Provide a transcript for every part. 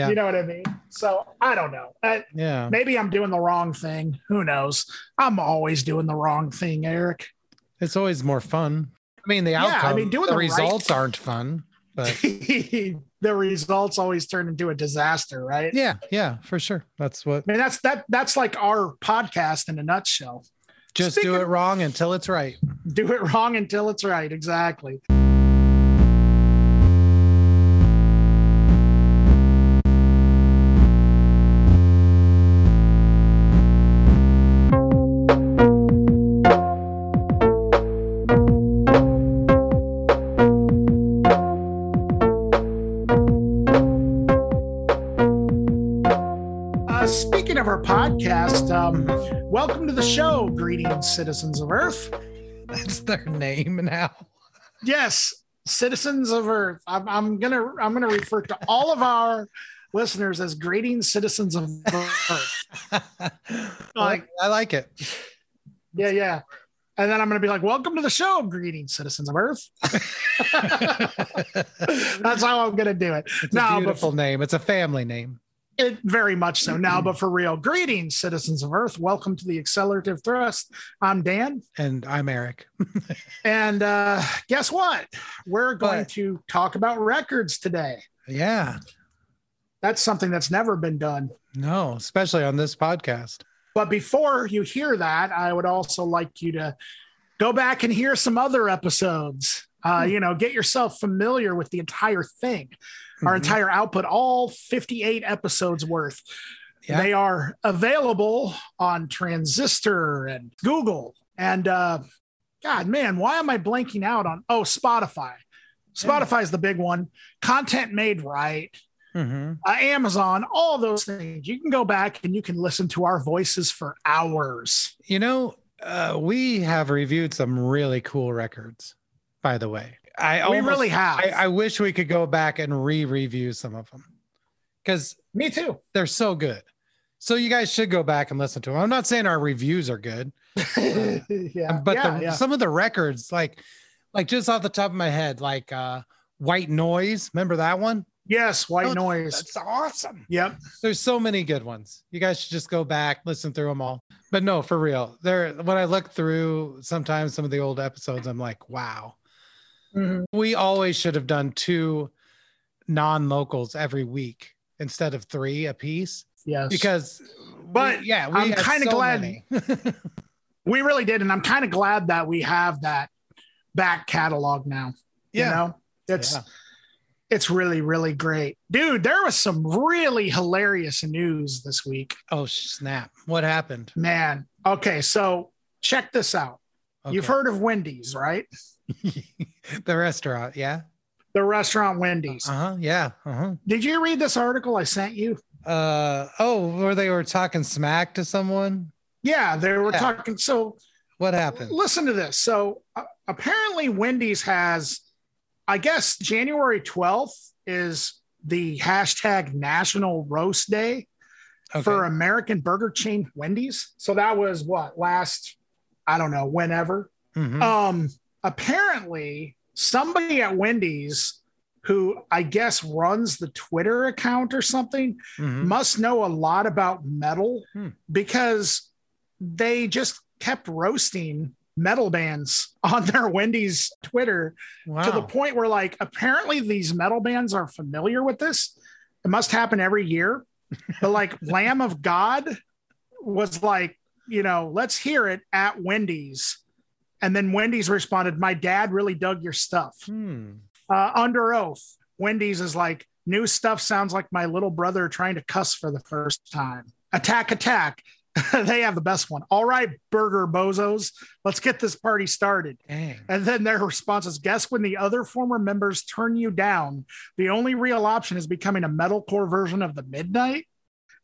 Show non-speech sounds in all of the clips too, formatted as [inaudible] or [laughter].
Yeah. You know what I mean? So I don't know. Uh, Yeah. maybe I'm doing the wrong thing. Who knows? I'm always doing the wrong thing, Eric. It's always more fun. I mean, the outcome, Yeah, I mean, doing the, the right- results aren't fun, but [laughs] the results always turn into a disaster, right? yeah, yeah, for sure. That's what. I mean, that's that. That's like our podcast in a nutshell. Just do it wrong until it's right. Do it wrong until it's right. Exactly. Greetings, citizens of Earth. [laughs] That's their name now. Yes, citizens of Earth. I'm, I'm gonna I'm gonna refer to all of our listeners as greetings, citizens of Earth. [laughs] like, I like it. Yeah, yeah. And then I'm gonna be like, welcome to the show, greetings, citizens of Earth. [laughs] That's how I'm gonna do it. It's No, a but- beautiful name. It's a family name. It very much so now, but for real. Greetings, citizens of Earth. Welcome to the Accelerative Thrust. I'm Dan. And I'm Eric. [laughs] And uh, guess what? We're going What? to talk about records today. Yeah. That's something that's never been done. No, especially on this podcast. But before you hear that, I would also like you to go back and hear some other episodes. Uh, Hmm. You know, get yourself familiar with the entire thing, our Mhm. entire output, all 58 episodes worth. Yeah. They are available on Transistor and Google. And uh, God, man, why am I blanking out on? Oh, Spotify. Spotify is the big one. Content made right Mhm. uh, Amazon, all those things. You can go back and you can listen to our voices for hours. You know, uh, we have reviewed some really cool records, by the way. I we almost- really have. I, I wish we could go back and re-review some of them because Me too. they're so good. So you guys should go back and listen to them. I'm not saying our reviews are good, [laughs] yeah, but yeah, the, yeah. some of the records, like, like just off the top of my head, like uh, White Noise. Remember that one? yes, white Oh, noise. That's awesome. Yep. There's so many good ones. You guys should just go back, listen through them all. But no, for real. There when I look through sometimes some of the old episodes, I'm like, wow. Mhm. We always should have done two non-locals every week instead of three a piece. Yes. Because But we- yeah, we I'm kinda so glad- many. [laughs] we really did, and I'm kind of glad that we have that back catalog now. Yeah. You know, it's Yeah. it's really really great, dude. There was some really hilarious news this week, Oh snap. What happened? man. Okay, so check this out. You've heard of Wendy's, right? [laughs] the restaurant, yeah. The restaurant Wendy's. Uh-huh. Yeah. Uh-huh. Did you read this article I sent you? Uh oh, where they were talking smack to someone? Yeah, they were Yeah. talking. So What happened? listen to this. So uh, apparently, Wendy's has, I guess, January 12th is the hashtag National Roast Day for American burger chain Wendy's. So that was what last, I don't know, whenever. Mhm. Um, apparently, somebody at Wendy's who I guess runs the Twitter account or something Mhm. must know a lot about metal Hmm. because they just kept roasting metal bands [laughs] on their Wendy's Twitter Wow. to the point where, like, apparently these metal bands are familiar with this. It must happen every year. But, like, [laughs] Lamb of God was like, you know, let's hear it at Wendy's. And then Wendy's responded, My dad really dug your stuff Hmm. uh, under oath. Wendy's is like, new stuff sounds like my little brother trying to cuss for the first time. Attack, attack. [laughs] they have the best one. All right, burger bozos, let's get this party started. Dang. And then their response is guess when the other former members turn you down, the only real option is becoming a metalcore version of the Midnight.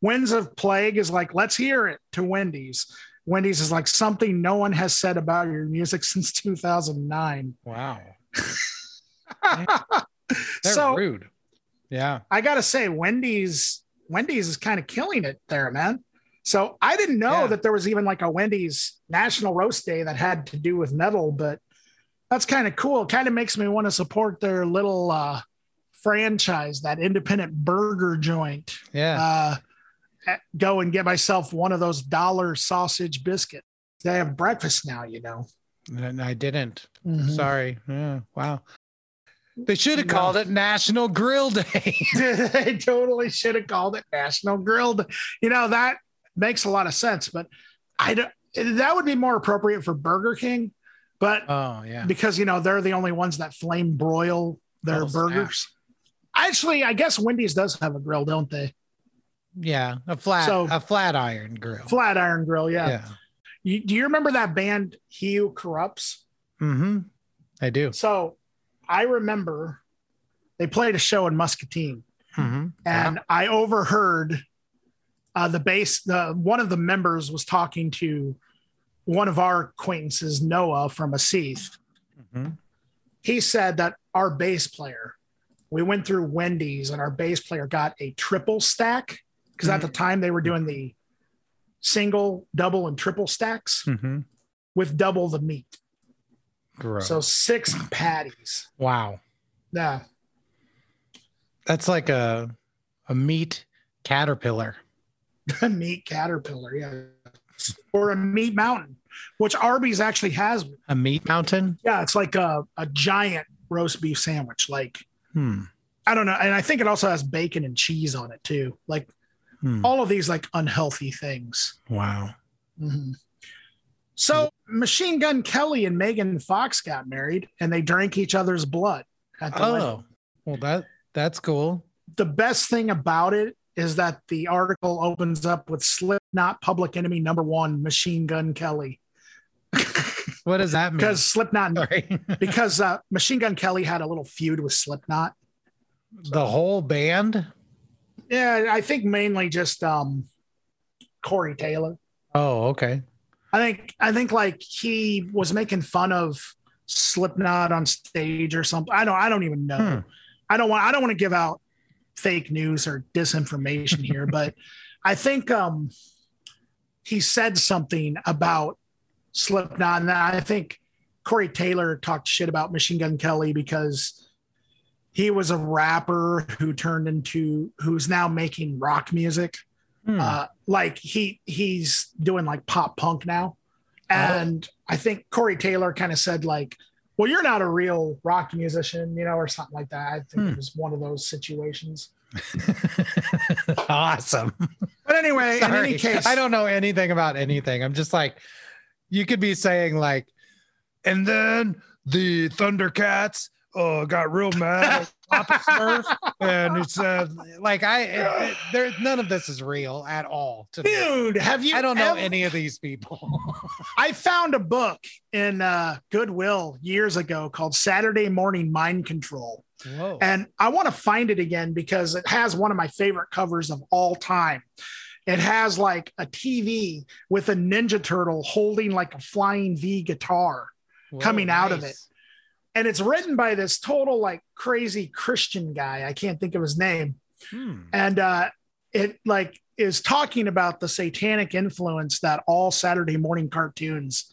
Winds of Plague is like, let's hear it to Wendy's. Wendy's is like something no one has said about your music [laughs] since 2009. Wow. [laughs] They're so rude. Yeah. I gotta say, Wendy's Wendy's is kind of killing it there, man. So I didn't know Yeah. that there was even like a Wendy's National Roast Day that had to do with metal, but that's kind of cool. Kind of makes me want to support their little uh franchise, that independent burger joint, Yeah. uh, go and get myself one of those dollar sausage biscuits. They have breakfast now, you know. and I didn't. Mhm. Sorry. Yeah. Wow. They should have No. called it National Grill Day. [laughs] they totally should have called it National Grilled. You know that makes a lot of sense, but I don't. That would be more appropriate for Burger King, but oh yeah. because you know they're the only ones that flame broil their Oh, snap. burgers. Actually, I guess Wendy's does have a grill, don't they? Yeah. A flat So- a flat iron grill. Flat iron grill, yeah. yeah. You, do you remember that band Hugh Corrupts? Mm-hmm. I do. So I remember they played a show in Muscatine. Mm-hmm. and I overheard uh, the bass. The one of the members was talking to one of our acquaintances, Noah from Aseeth. hmm He said that our bass player, we went through Wendy's, and our bass player got a triple stack because at the time they were doing the single, double, and triple stacks Mm-hmm. with double the meat. Gross. So six patties. wow. Yeah. That's like a a meat caterpillar. [laughs] A meat caterpillar, yeah. Or a meat mountain, which Arby's actually has A meat mountain? Yeah, it's like a, a giant roast beef sandwich. Like, Hmm. I don't know. And I think it also has bacon and cheese on it too. Like Hmm. all of these like unhealthy things. Wow. Mhm. So Machine Gun Kelly and Megan Fox got married and they drank each other's blood. The wedding. Oh, well that that's cool. The best thing about it is that the article opens up with Slipknot public enemy number one, Machine Gun Kelly. [laughs] What does that mean? Because Slipknot, [laughs] because uh, Machine Gun Kelly had a little feud with Slipknot. the whole band? Yeah, I think mainly just um Corey Taylor. Oh, okay. I think I think like he was making fun of Slipknot on stage or something. I don't I don't even know. Hmm. I don't want I don't want to give out fake news or disinformation here, [laughs] but I think um he said something about Slipknot and I think Corey Taylor talked shit about Machine Gun Kelly because he was a rapper who turned into who's now making rock music Hmm. uh, like he he's doing like pop punk now and i think corey taylor kind of said like well you're not a real rock musician you know or something like that i think Hmm. it was one of those situations [laughs] awesome. but anyway in any case I don't know anything about anything. I'm just like, you could be saying like, and then the Thundercats uh, got real mad at [laughs] Smurf, and it's uh, like I, it, it, there, none of this is real at all. To me. dude have you I don't know ever- any of these people. [laughs] i found a book in uh, goodwill years ago called saturday morning mind control Whoa. And I want to find it again because it has one of my favorite covers of all time. It has like a TV with a Ninja Turtle holding like a flying V guitar. Whoa, coming out of nice. And it's written by this total like crazy Christian guy. I can't think of his name. Hmm. And uh, it like is talking about the satanic influence that all Saturday morning cartoons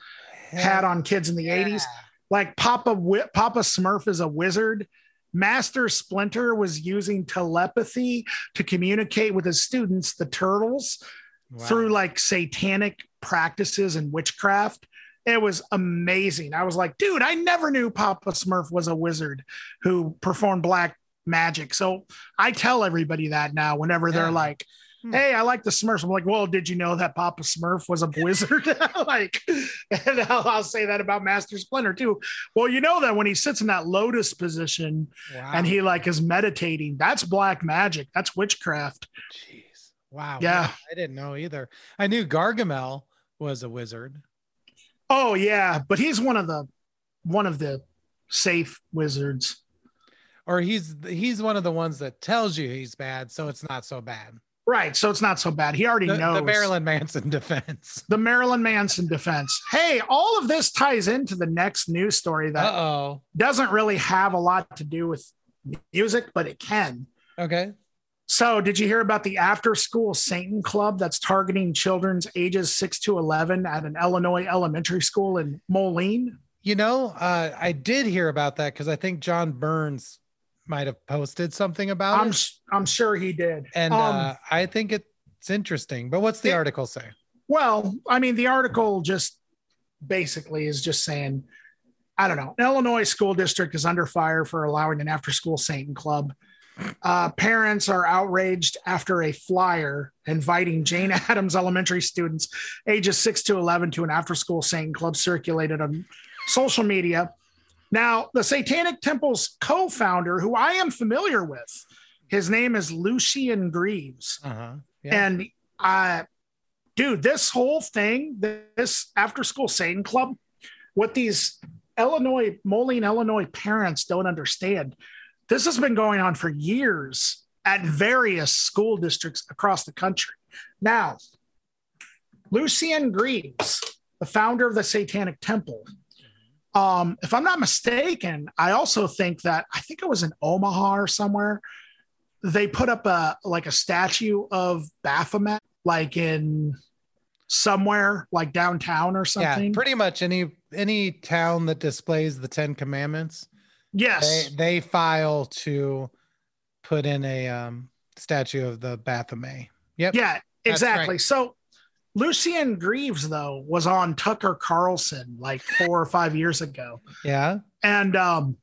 had on kids in the 80s like Papa Papa Smurf is a wizard. Master Splinter was using telepathy to communicate with his students, the turtles, Wow. through like satanic practices and witchcraft. It was amazing. I was like, dude, I never knew Papa Smurf was a wizard who performed black magic. So I tell everybody that now whenever Yeah. they're like, Hmm. hey, I like the Smurfs. I'm like, well, did you know that Papa Smurf was a wizard? [laughs] like, and I'll, I'll say that about Master Splinter too. Well, you know that when he sits in that lotus position Wow. and he like is meditating, that's black magic. That's witchcraft. Jeez. Wow. Yeah. I didn't know either. I knew Gargamel was a wizard. Oh yeah, but he's one of the one of the safe wizards. Or he's he's one of the ones that tells you he's bad, so it's not so bad. Right. So it's not so bad. He already The, knows the Marilyn Manson [laughs] defense. the Marilyn Manson defense. Hey, all of this ties into the next news story that Uh oh. doesn't really have a lot to do with music, but it can. Okay. So, did you hear about the after school Satan Club that's targeting children's ages 6 to 11 at an Illinois elementary school in Moline? You know, uh, I did hear about that because I think John Burns might have posted something about it. I'm it, I'm sure he did. and Um, uh, I think it's interesting. But what's the Yeah. article say? Well, I mean, the article just basically is just saying, I don't know, Illinois school district is under fire for allowing an after school Satan club. Uh, parents are outraged after a flyer inviting Jane [laughs] Addams elementary students ages 6 to 11 to an after school Satan club circulated on social media. Now, the Satanic Temple's co founder, who I am familiar with, his name is Lucien Greaves. Uh huh. Yeah. And uh dude, this whole thing, this after school Satan club, what these Illinois, Moline, Illinois parents don't understand, this has been going on for years at various school districts across the country. Now, Lucien Greaves, the founder of the Satanic Temple, um, if I'm not mistaken, I also think that I think it was in Omaha or somewhere they put up a like a statue of Baphomet, like in somewhere like downtown or something. yeah, pretty much any any town that displays the Ten Commandments, yes. they they file to put in a um, statue of the Baphomet. Yep. yeah, exactly. right. So Lucien Greaves, though, was on Tucker Carlson like four or five years ago. Yeah. And um,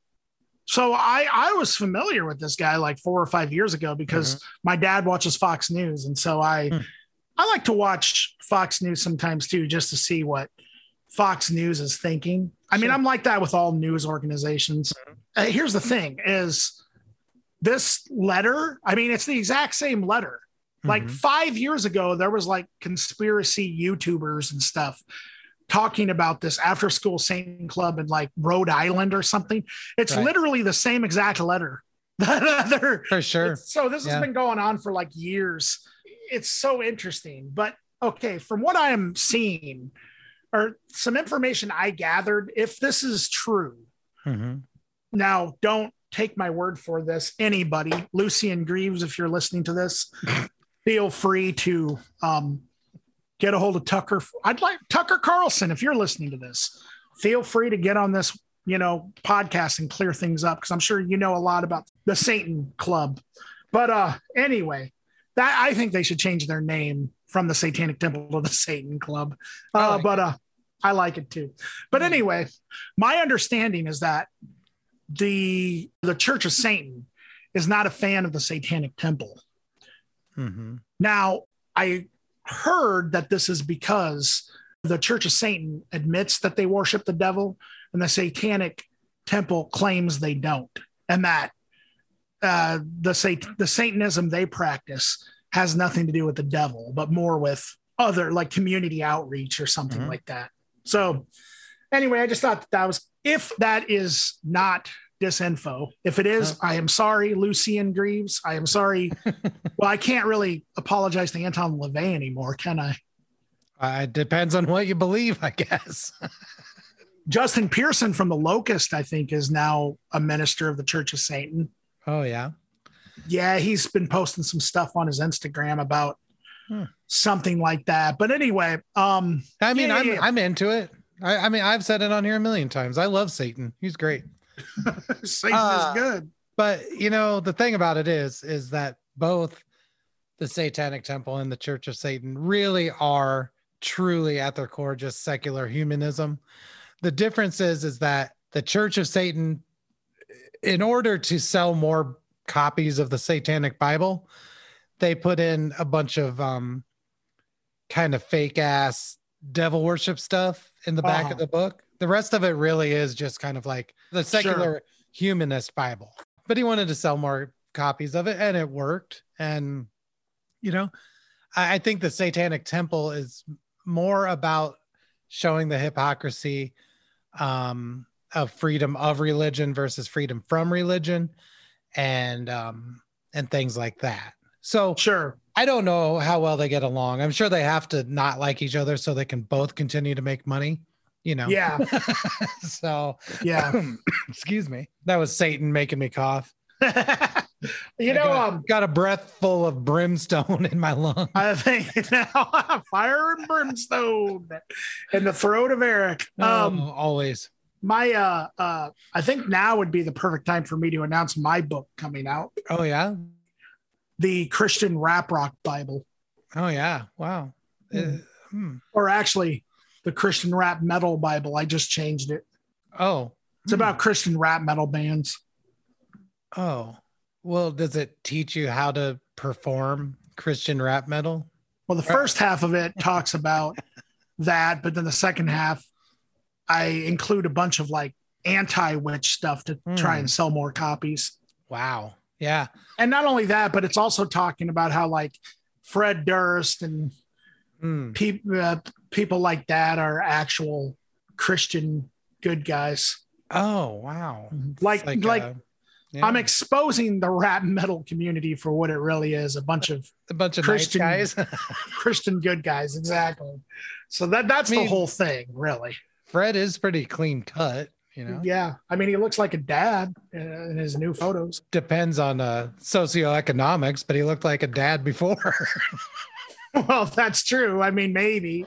so I I was familiar with this guy like four or five years ago because my dad watches Fox News, and so I Hmm. I like to watch Fox News sometimes too, just to see what Fox News is thinking. I mean, Sure. I'm like that with all news organizations. Uh, here's the thing: is this letter? I mean, it's the exact same letter. Like Mhm. five years ago, there was like conspiracy YouTubers and stuff talking about this after school Satan club in like Rhode Island or something. It's Right. literally the same exact letter. [laughs] For sure. so this Yeah. has been going on for like years. It's so interesting. But okay, from what I am seeing, or some information I gathered, if this is true, Mhm. now don't take my word for this. Anybody, Lucien Greaves, if you're listening to this, [laughs] feel free to um, get a hold of Tucker. I'd like Tucker Carlson, if you're listening to this, feel free to get on this, you know, podcast and clear things up because I'm sure you know a lot about the Satan Club. But uh anyway, that I think they should change their name from the Satanic Temple to the Satan Club. Uh, like but uh I like it too. But anyway, my understanding is that the the Church of Satan is not a fan of the Satanic Temple. Mhm. Now, I heard that this is because the Church of Satan admits that they worship the devil, and the Satanic Temple claims they don't, and that uh, the Sat- the Satanism they practice has nothing to do with the devil, but more with other like community outreach or something Mhm. like that. So, anyway, I just thought that, that was if that is not disinfo. If it is, I am sorry, Lucien Greaves. I am sorry. [laughs] well, I can't really apologize to Anton LaVey anymore, can I? Uh, it depends on what you believe, I guess. [laughs] Justin Pearson from the Locust, I think, is now a minister of the Church of Satan. oh yeah. Yeah, he's been posting some stuff on his Instagram about Hmm. Something like that. But anyway, um, I mean, Yeah, I'm yeah. I'm into it. I, I mean, I've said it on here a million times. I love Satan. He's great. [laughs] Satan Uh, is good. But you know, the thing about it is, is that both the Satanic Temple and the Church of Satan really are truly at their core just secular humanism. The difference is, is that the Church of Satan, in order to sell more copies of the Satanic Bible, they put in a bunch of um kind of fake ass devil worship stuff in the back Uh-huh. of the book. The rest of it really is just kind of like the secular humanist Bible. But he wanted to sell more copies of it and it worked. And, you know, I, I think the Satanic Temple is more about showing the hypocrisy um, of freedom of religion versus freedom from religion and um, and things like that. So Sure. I don't know how well they get along. I'm sure they have to not like each other so they can both continue to make money, you know. Yeah. [laughs] so Yeah. [coughs] excuse me. That was Satan making me cough. [laughs] you I know, got, um, got a breath full of brimstone [laughs] in my lung. I think now fire and brimstone in the throat of Eric. Um, oh, always. My uh uh I think now would be the perfect time for me to announce my book coming out. Oh yeah. The Christian Rap Rock Bible. Oh yeah. Wow. Hmm. Uh, hmm. Or actually the Christian Rap Metal Bible. I just changed it. Oh. It's Hmm. about Christian rap metal bands. Oh. Well, does it teach you how to perform Christian rap metal? Well, the first half of it talks about [laughs] that, but then the second half, I include a bunch of like anti witch stuff to try Hmm. and sell more copies. Wow. Yeah. And not only that, but it's also talking about how like Fred Durst and pe- uh, people like that are actual Christian good guys. Oh wow. Like, It's like, uh, yeah. I'm exposing the rap metal community for what it really is a bunch of a bunch of Christian- nice guys. [laughs] Christian good guys. Exactly. So that that's I mean- the whole thing, really. Fred is pretty clean cut, you know. Yeah. I mean, he looks like a dad in his new photos. Depends on uh socioeconomics, but he looked like a dad before. [laughs] well, that's true. I mean, maybe.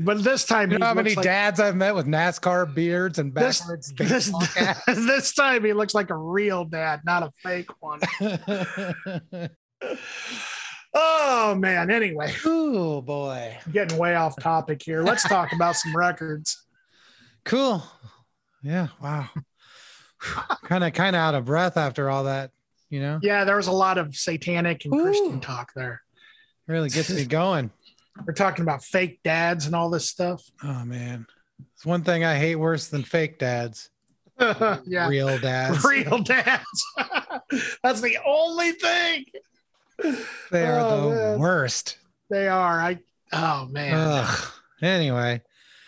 But this time, you know how many like- dads I've met with NASCAR beards and This- backwards [laughs] this, [laughs] caps? this time he looks like a real dad, not a fake one. Oh man. Anyway, Oh boy. getting way off topic here. Let's talk about some records. Cool. Yeah. Wow. kind of kind of out of breath after all that, you know? Yeah, there was a lot of satanic and Ooh. Christian talk there. Really gets me [laughs] going. We're talking about fake dads and all this stuff. Oh man. It's one thing I hate worse than fake dads. [laughs] yeah. Real dads. Real dads. [laughs] That's the only thing They are Oh, the man. worst. they are. I oh man. Ugh. Anyway,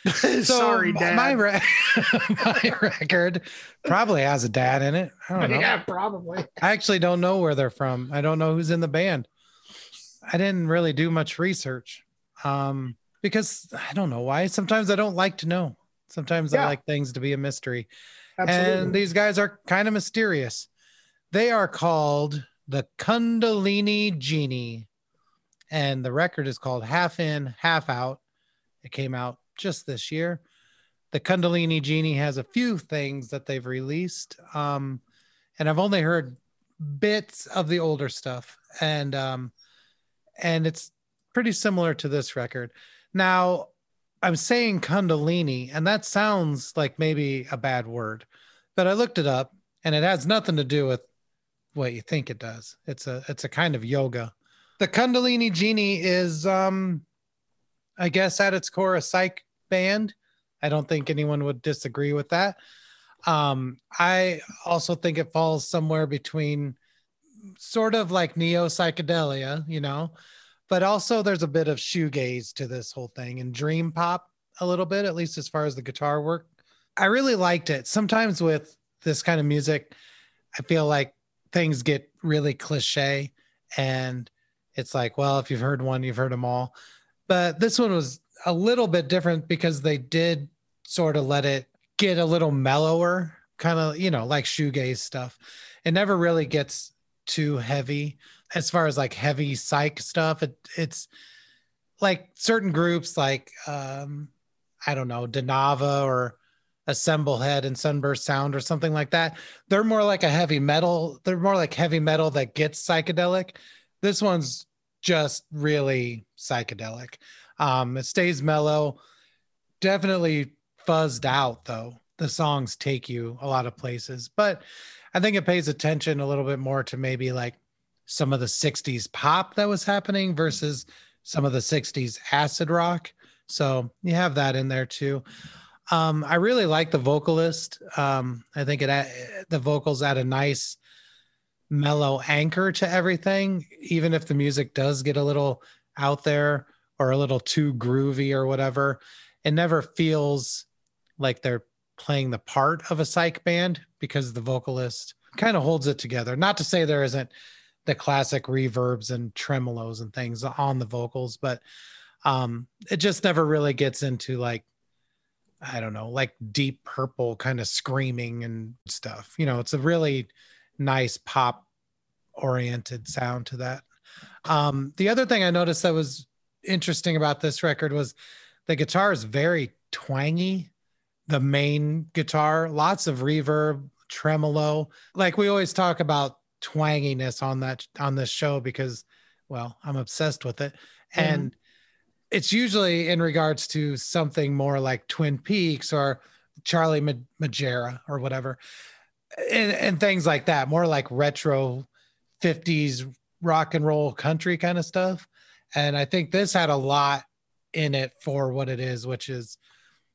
[laughs] so Sorry, my- dad. My, re- [laughs] my record probably has a dad in it. I don't know. yeah, probably. I actually don't know where they're from. I don't know who's in the band. I didn't really do much research um, because I don't know why. Sometimes I don't like to know. Sometimes I like things to be a mystery. Absolutely. And these guys are kind of mysterious. They are called the Kundalini Genie, and the record is called Half In, Half Out. It came out just this year. The Kundalini Genie has a few things that they've released, um, and I've only heard bits of the older stuff, and um, and it's pretty similar to this record. Now, I'm saying Kundalini, and that sounds like maybe a bad word, but I looked it up, and it has nothing to do with what you think it does. It's a it's a kind of yoga. The Kundalini Genie is, um, I guess, at its core, a psych band. I don't think anyone would disagree with that. Um, I also think it falls somewhere between sort of like neo psychedelia, you know, but also there's a bit of shoegaze to this whole thing and dream pop a little bit, at least as far as the guitar work. I really liked it. Sometimes with this kind of music, I feel like things get really cliche and it's like, well, if you've heard one, you've heard them all. But this one was a little bit different because they did sort of let it get a little mellower, kind of, you know, like shoegaze stuff. It never really gets too heavy as far as like heavy psych stuff. It, it's like certain groups like um I don't know, Danava or Assemble Head and Sunburst Sound or something like that. They're more like a heavy metal. They're more like heavy metal that gets psychedelic. This one's just really psychedelic. Um, it stays mellow, definitely fuzzed out though. The songs take you a lot of places, but I think it pays attention a little bit more to maybe like some of the 60s pop that was happening versus some of the 60s acid rock. So you have that in there too. Um, I really like the vocalist. Um, I think it the vocals add a nice mellow anchor to everything, even if the music does get a little out there or a little too groovy or whatever. It never feels like they're playing the part of a psych band because the vocalist kind of holds it together. Not to say there isn't the classic reverbs and tremolos and things on the vocals, but um, it just never really gets into like I don't know, like deep purple kind of screaming and stuff. You know, it's a really nice pop oriented sound to that. Um, the other thing I noticed that was interesting about this record was the guitar is very twangy, the main guitar, lots of reverb, tremolo. Like we always talk about twanginess on that on this show because well, I'm obsessed with it. Mhm. And it's usually in regards to something more like Twin Peaks or Charlie Ma- Megira or whatever. And, and things like that, more like retro 50s rock and roll country kind of stuff. And I think this had a lot in it for what it is, which is,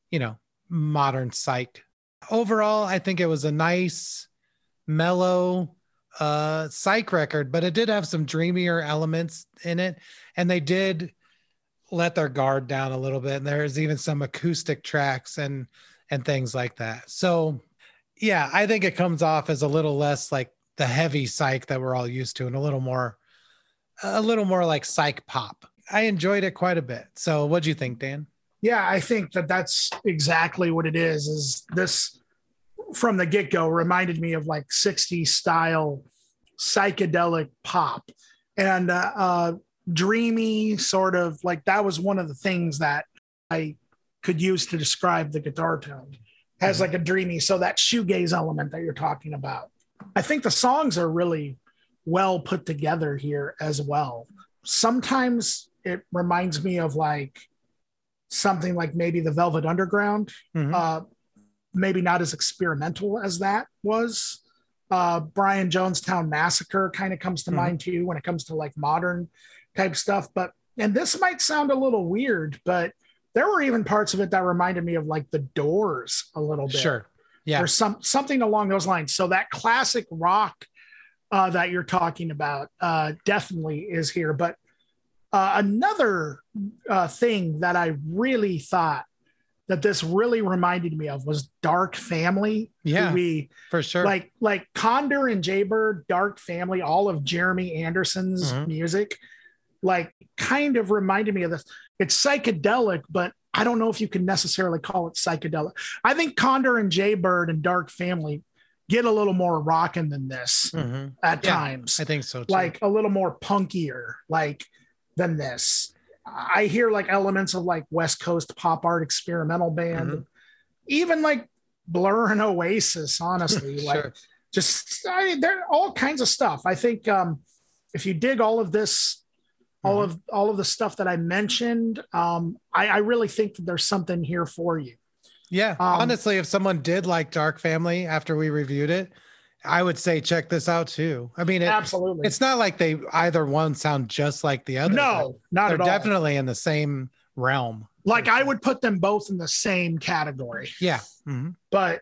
you know, modern psych. Overall, I think it was a nice, mellow uh psych record, but it did have some dreamier elements in it. And they did let their guard down a little bit. And there's even some acoustic tracks and and things like that. So yeah, I think it comes off as a little less like the heavy psych that we're all used to and a little more a little more like psych pop. I enjoyed it quite a bit. So what do you think, Dan? Yeah, I think that that's exactly what it is. Is this from the get go reminded me of like 60s style psychedelic pop and uh, uh, dreamy, sort of like that was one of the things that I could use to describe the guitar tone. Has Mhm. like a dreamy, so that shoegaze element that you're talking about. I think the songs are really well put together here as well. Sometimes it reminds me of like something like maybe the Velvet Underground, Mhm. uh, maybe not as experimental as that was. Uh, Brian Jonestown Massacre kind of comes to Mhm. mind too when it comes to like modern type stuff. But and this might sound a little weird, but there were even parts of it that reminded me of like the Doors a little bit Sure. Yeah. or some something along those lines. So that classic rock uh, that you're talking about uh, definitely is here. But uh, another uh, thing that I really thought that this really reminded me of was Dark Family. Yeah, we for sure. like like Condor and Jaybird, Dark Family, all of Jeremy Anderson's Mhm. music, like kind of reminded me of this. It's psychedelic, but I don't know if you can necessarily call it psychedelic. I think Condor and Jaybird and Dark Family get a little more rocking than this Mhm. at Yeah, times, I think so too. like a little more punkier, like than this. I hear like elements of like West Coast pop art experimental band, Mhm. even like Blur and Oasis, honestly. [laughs] like just I mean, there are all kinds of stuff. I think um, if you dig all of this, all Mhm. of all of the stuff that I mentioned, um, I, I really think that there's something here for you. Yeah, Um, honestly, if someone did like Dark Family after we reviewed it, I would say check this out too. I mean, it, Absolutely. it's not like they either one sound just like the other. no, not they're at all. definitely in the same realm. like I would put them both in the same category, Yeah, Mhm. but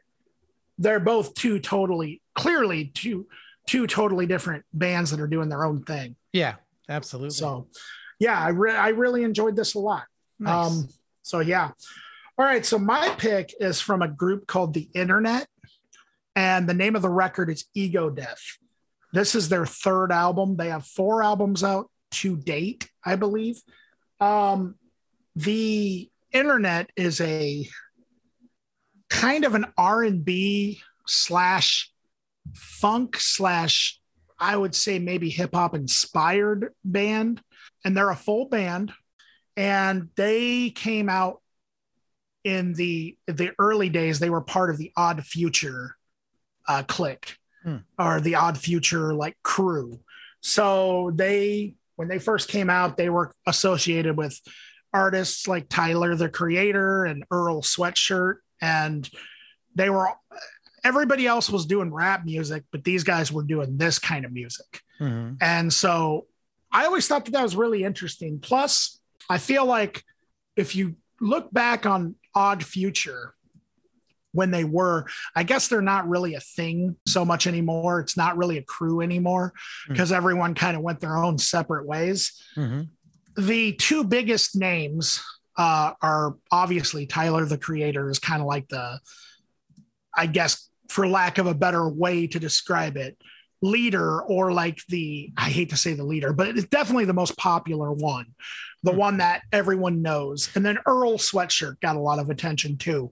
they're both two totally clearly two two totally different bands that are doing their own thing. yeah, absolutely. So, yeah, I re- I really enjoyed this a lot. Nice. Um, so yeah. All right. So my pick is from a group called The Internet, and the name of the record is Ego Death. This is their third album. They have four albums out to date, I believe. Um, the Internet is a kind of an R and B slash funk slash I would say maybe hip hop inspired band, and they're a full band, and they came out in the the early days. They were part of the Odd Future uh, clique Hmm. or the Odd Future like crew. So they when they first came out, they were associated with artists like Tyler the Creator and Earl Sweatshirt, and they were everybody else was doing rap music, but these guys were doing this kind of music. Mhm. And so I always thought that that was really interesting. Plus, I feel like if you look back on Odd Future, when they were, I guess they're not really a thing so much anymore. It's not really a crew anymore Hmm. because everyone kind of went their own separate ways. Mhm. The two biggest names uh, are obviously Tyler, the creator, is kind of like the, I guess, for lack of a better way to describe it, leader or like the I hate to say the leader, but it's definitely the most popular one, the Hmm. one that everyone knows. And then Earl Sweatshirt got a lot of attention too.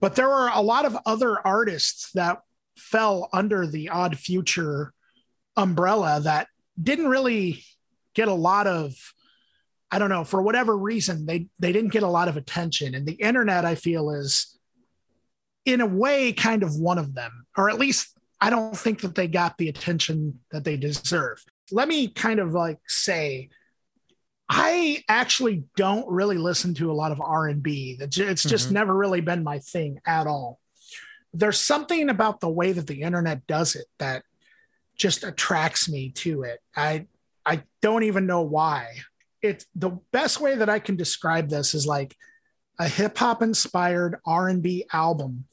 But there were a lot of other artists that fell under the Odd Future umbrella that didn't really get a lot of I don't know, for whatever reason, they they didn't get a lot of attention. And the internet, I feel, is in a way kind of one of them, or at least I don't think that they got the attention that they deserve. Let me kind of like say I actually don't really listen to a lot of R&B. It's just mm-hmm. never really been my thing at all. There's something about the way that the internet does it that just attracts me to it. I I don't even know why. It's the best way that I can describe this is like a hip hop inspired R&B album,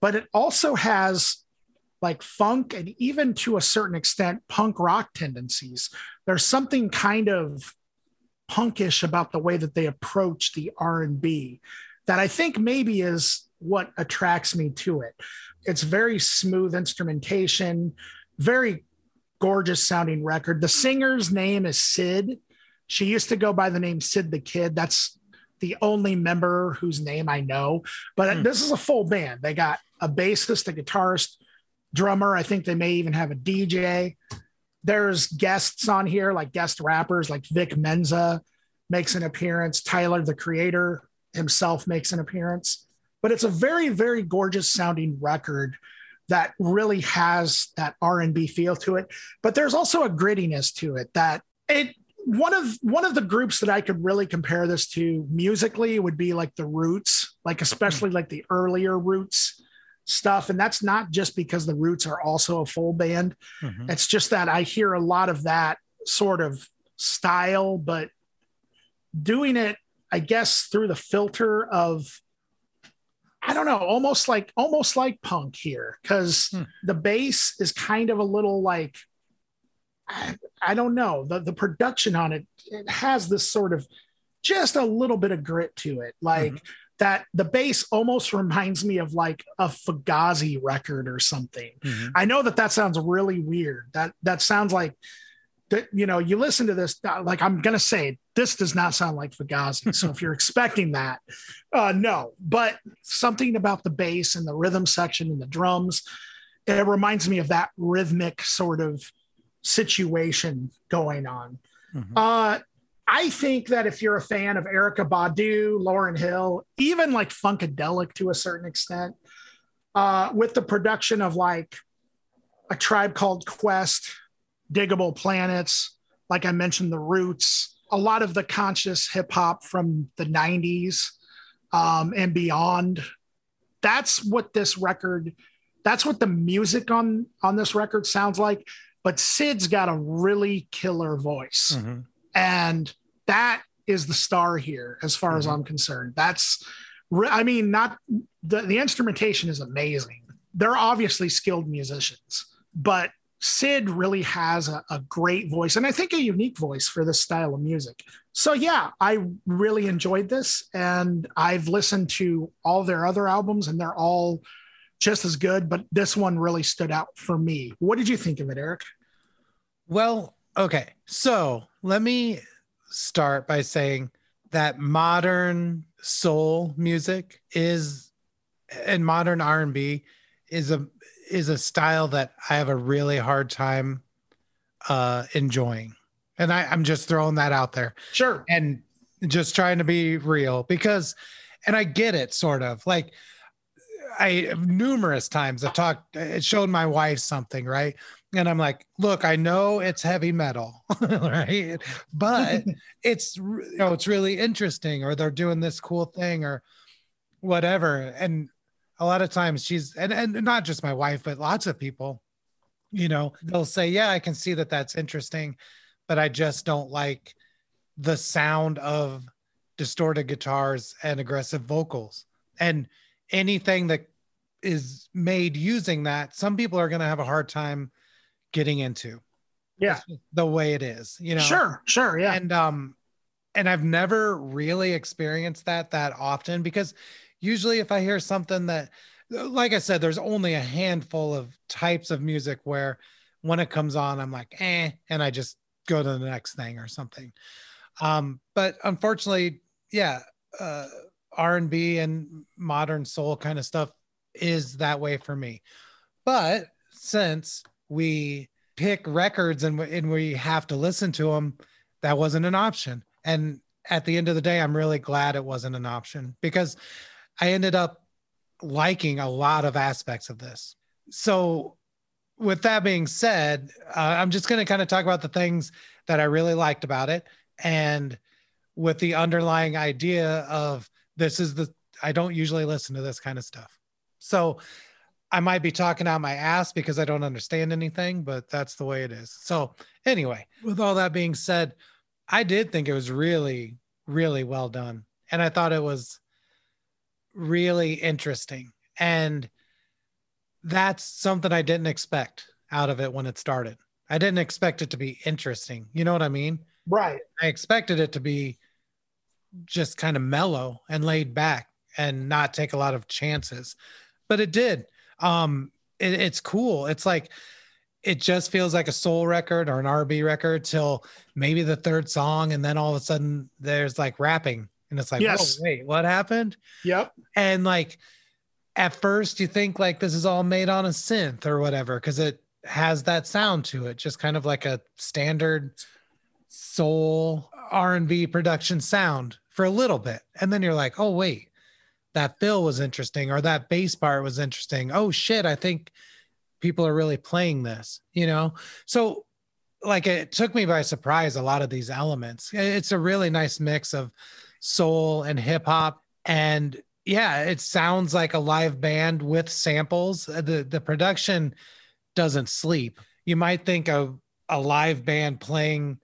but it also has like funk and even to a certain extent punk rock tendencies. There's something kind of punkish about the way that they approach the R&B that I think maybe is what attracts me to it. It's very smooth instrumentation, very gorgeous sounding record. The singer's name is Syd. She used to go by the name Syd the Kid. That's the only member whose name I know. But hmm. this is a full band. They got a bassist, a guitarist, drummer. I think they may even have a DJ. There's guests on here, like guest rappers, like Vic Mensa makes an appearance. Tyler, the creator himself, makes an appearance. But it's a very, very gorgeous sounding record that really has that R&B feel to it. But there's also a grittiness to it that it one of one of the groups that I could really compare this to musically would be like the Roots, like especially like the earlier Roots stuff. And that's not just because the Roots are also a full band. Mm-hmm. It's just that I hear a lot of that sort of style, but doing it, I guess, through the filter of I don't know, almost like almost like punk here, because hmm. the bass is kind of a little like I, I, don't know the the production on it. It has this sort of just a little bit of grit to it, like. Mm-hmm that the bass almost reminds me of like a Fugazi record or something. Mm-hmm. I know that that sounds really weird. That that sounds like that. You know, you listen to this. Uh, like I'm gonna say, this does not sound like Fugazi. so if you're [laughs] expecting that, uh, no. But something about the bass and the rhythm section and the drums, it reminds me of that rhythmic sort of situation going on. Mm-hmm. Uh, I think that if you're a fan of Erykah Badu, Lauryn Hill, even like Funkadelic to a certain extent, uh, with the production of like a tribe called Quest, Digable Planets, like I mentioned, The Roots, a lot of the conscious hip hop from the 90s um, and beyond. That's what this record, that's what the music on on this record sounds like. But Syd's got a really killer voice. Mm-hmm. And that is the star here, as far mm-hmm. as I'm concerned. That's, I mean, not the, the instrumentation is amazing. They're obviously skilled musicians, but Syd really has a, a, great voice and I think a unique voice for this style of music. So, yeah, I really enjoyed this and I've listened to all their other albums and they're all just as good, but this one really stood out for me. What did you think of it, Eric? Well, okay. So, let me start by saying that modern soul music is and modern R&B is a is a style that I have a really hard time uh enjoying. And I, I'm just throwing that out there. Sure. And just trying to be real because and I get it sort of like I numerous times I've talked it showed my wife something, right? And I'm like, look, I know it's heavy metal, [laughs] right? But [laughs] it's you know, it's really interesting, or they're doing this cool thing, or whatever. And a lot of times she's and, and not just my wife, but lots of people, you know, they'll say, Yeah, I can see that that's interesting, but I just don't like the sound of distorted guitars and aggressive vocals. And anything that is made using that, some people are going to have a hard time getting into. Yeah. The way it is, you know. Sure, sure, yeah. And um and I've never really experienced that that often because usually if I hear something that like I said there's only a handful of types of music where when it comes on I'm like, "Eh," and I just go to the next thing or something. Um but unfortunately, yeah, uh R&B and modern soul kind of stuff is that way for me. But since we pick records and, and we have to listen to them, that wasn't an option. And at the end of the day, I'm really glad it wasn't an option because I ended up liking a lot of aspects of this. So, with that being said, uh, I'm just going to kind of talk about the things that I really liked about it and with the underlying idea of this is the, I don't usually listen to this kind of stuff. So, I might be talking out my ass because I don't understand anything, but that's the way it is. So, anyway, with all that being said, I did think it was really, really well done. And I thought it was really interesting. And that's something I didn't expect out of it when it started. I didn't expect it to be interesting. You know what I mean? Right. I expected it to be just kind of mellow and laid back and not take a lot of chances, but it did. Um, it, it's cool. It's like, it just feels like a soul record or an R&B record till maybe the third song, and then all of a sudden there's like rapping, and it's like, Yes. oh wait, what happened? Yep. And like at first you think like this is all made on a synth or whatever because it has that sound to it, just kind of like a standard soul R&B production sound for a little bit, and then you're like, oh wait, that fill was interesting or that bass part was interesting. Oh shit, I think people are really playing this, you know? So like it took me by surprise a lot of these elements. It's a really nice mix of soul and hip hop and yeah, it sounds like a live band with samples. Uh, The the production doesn't sleep. You might think of a live band playing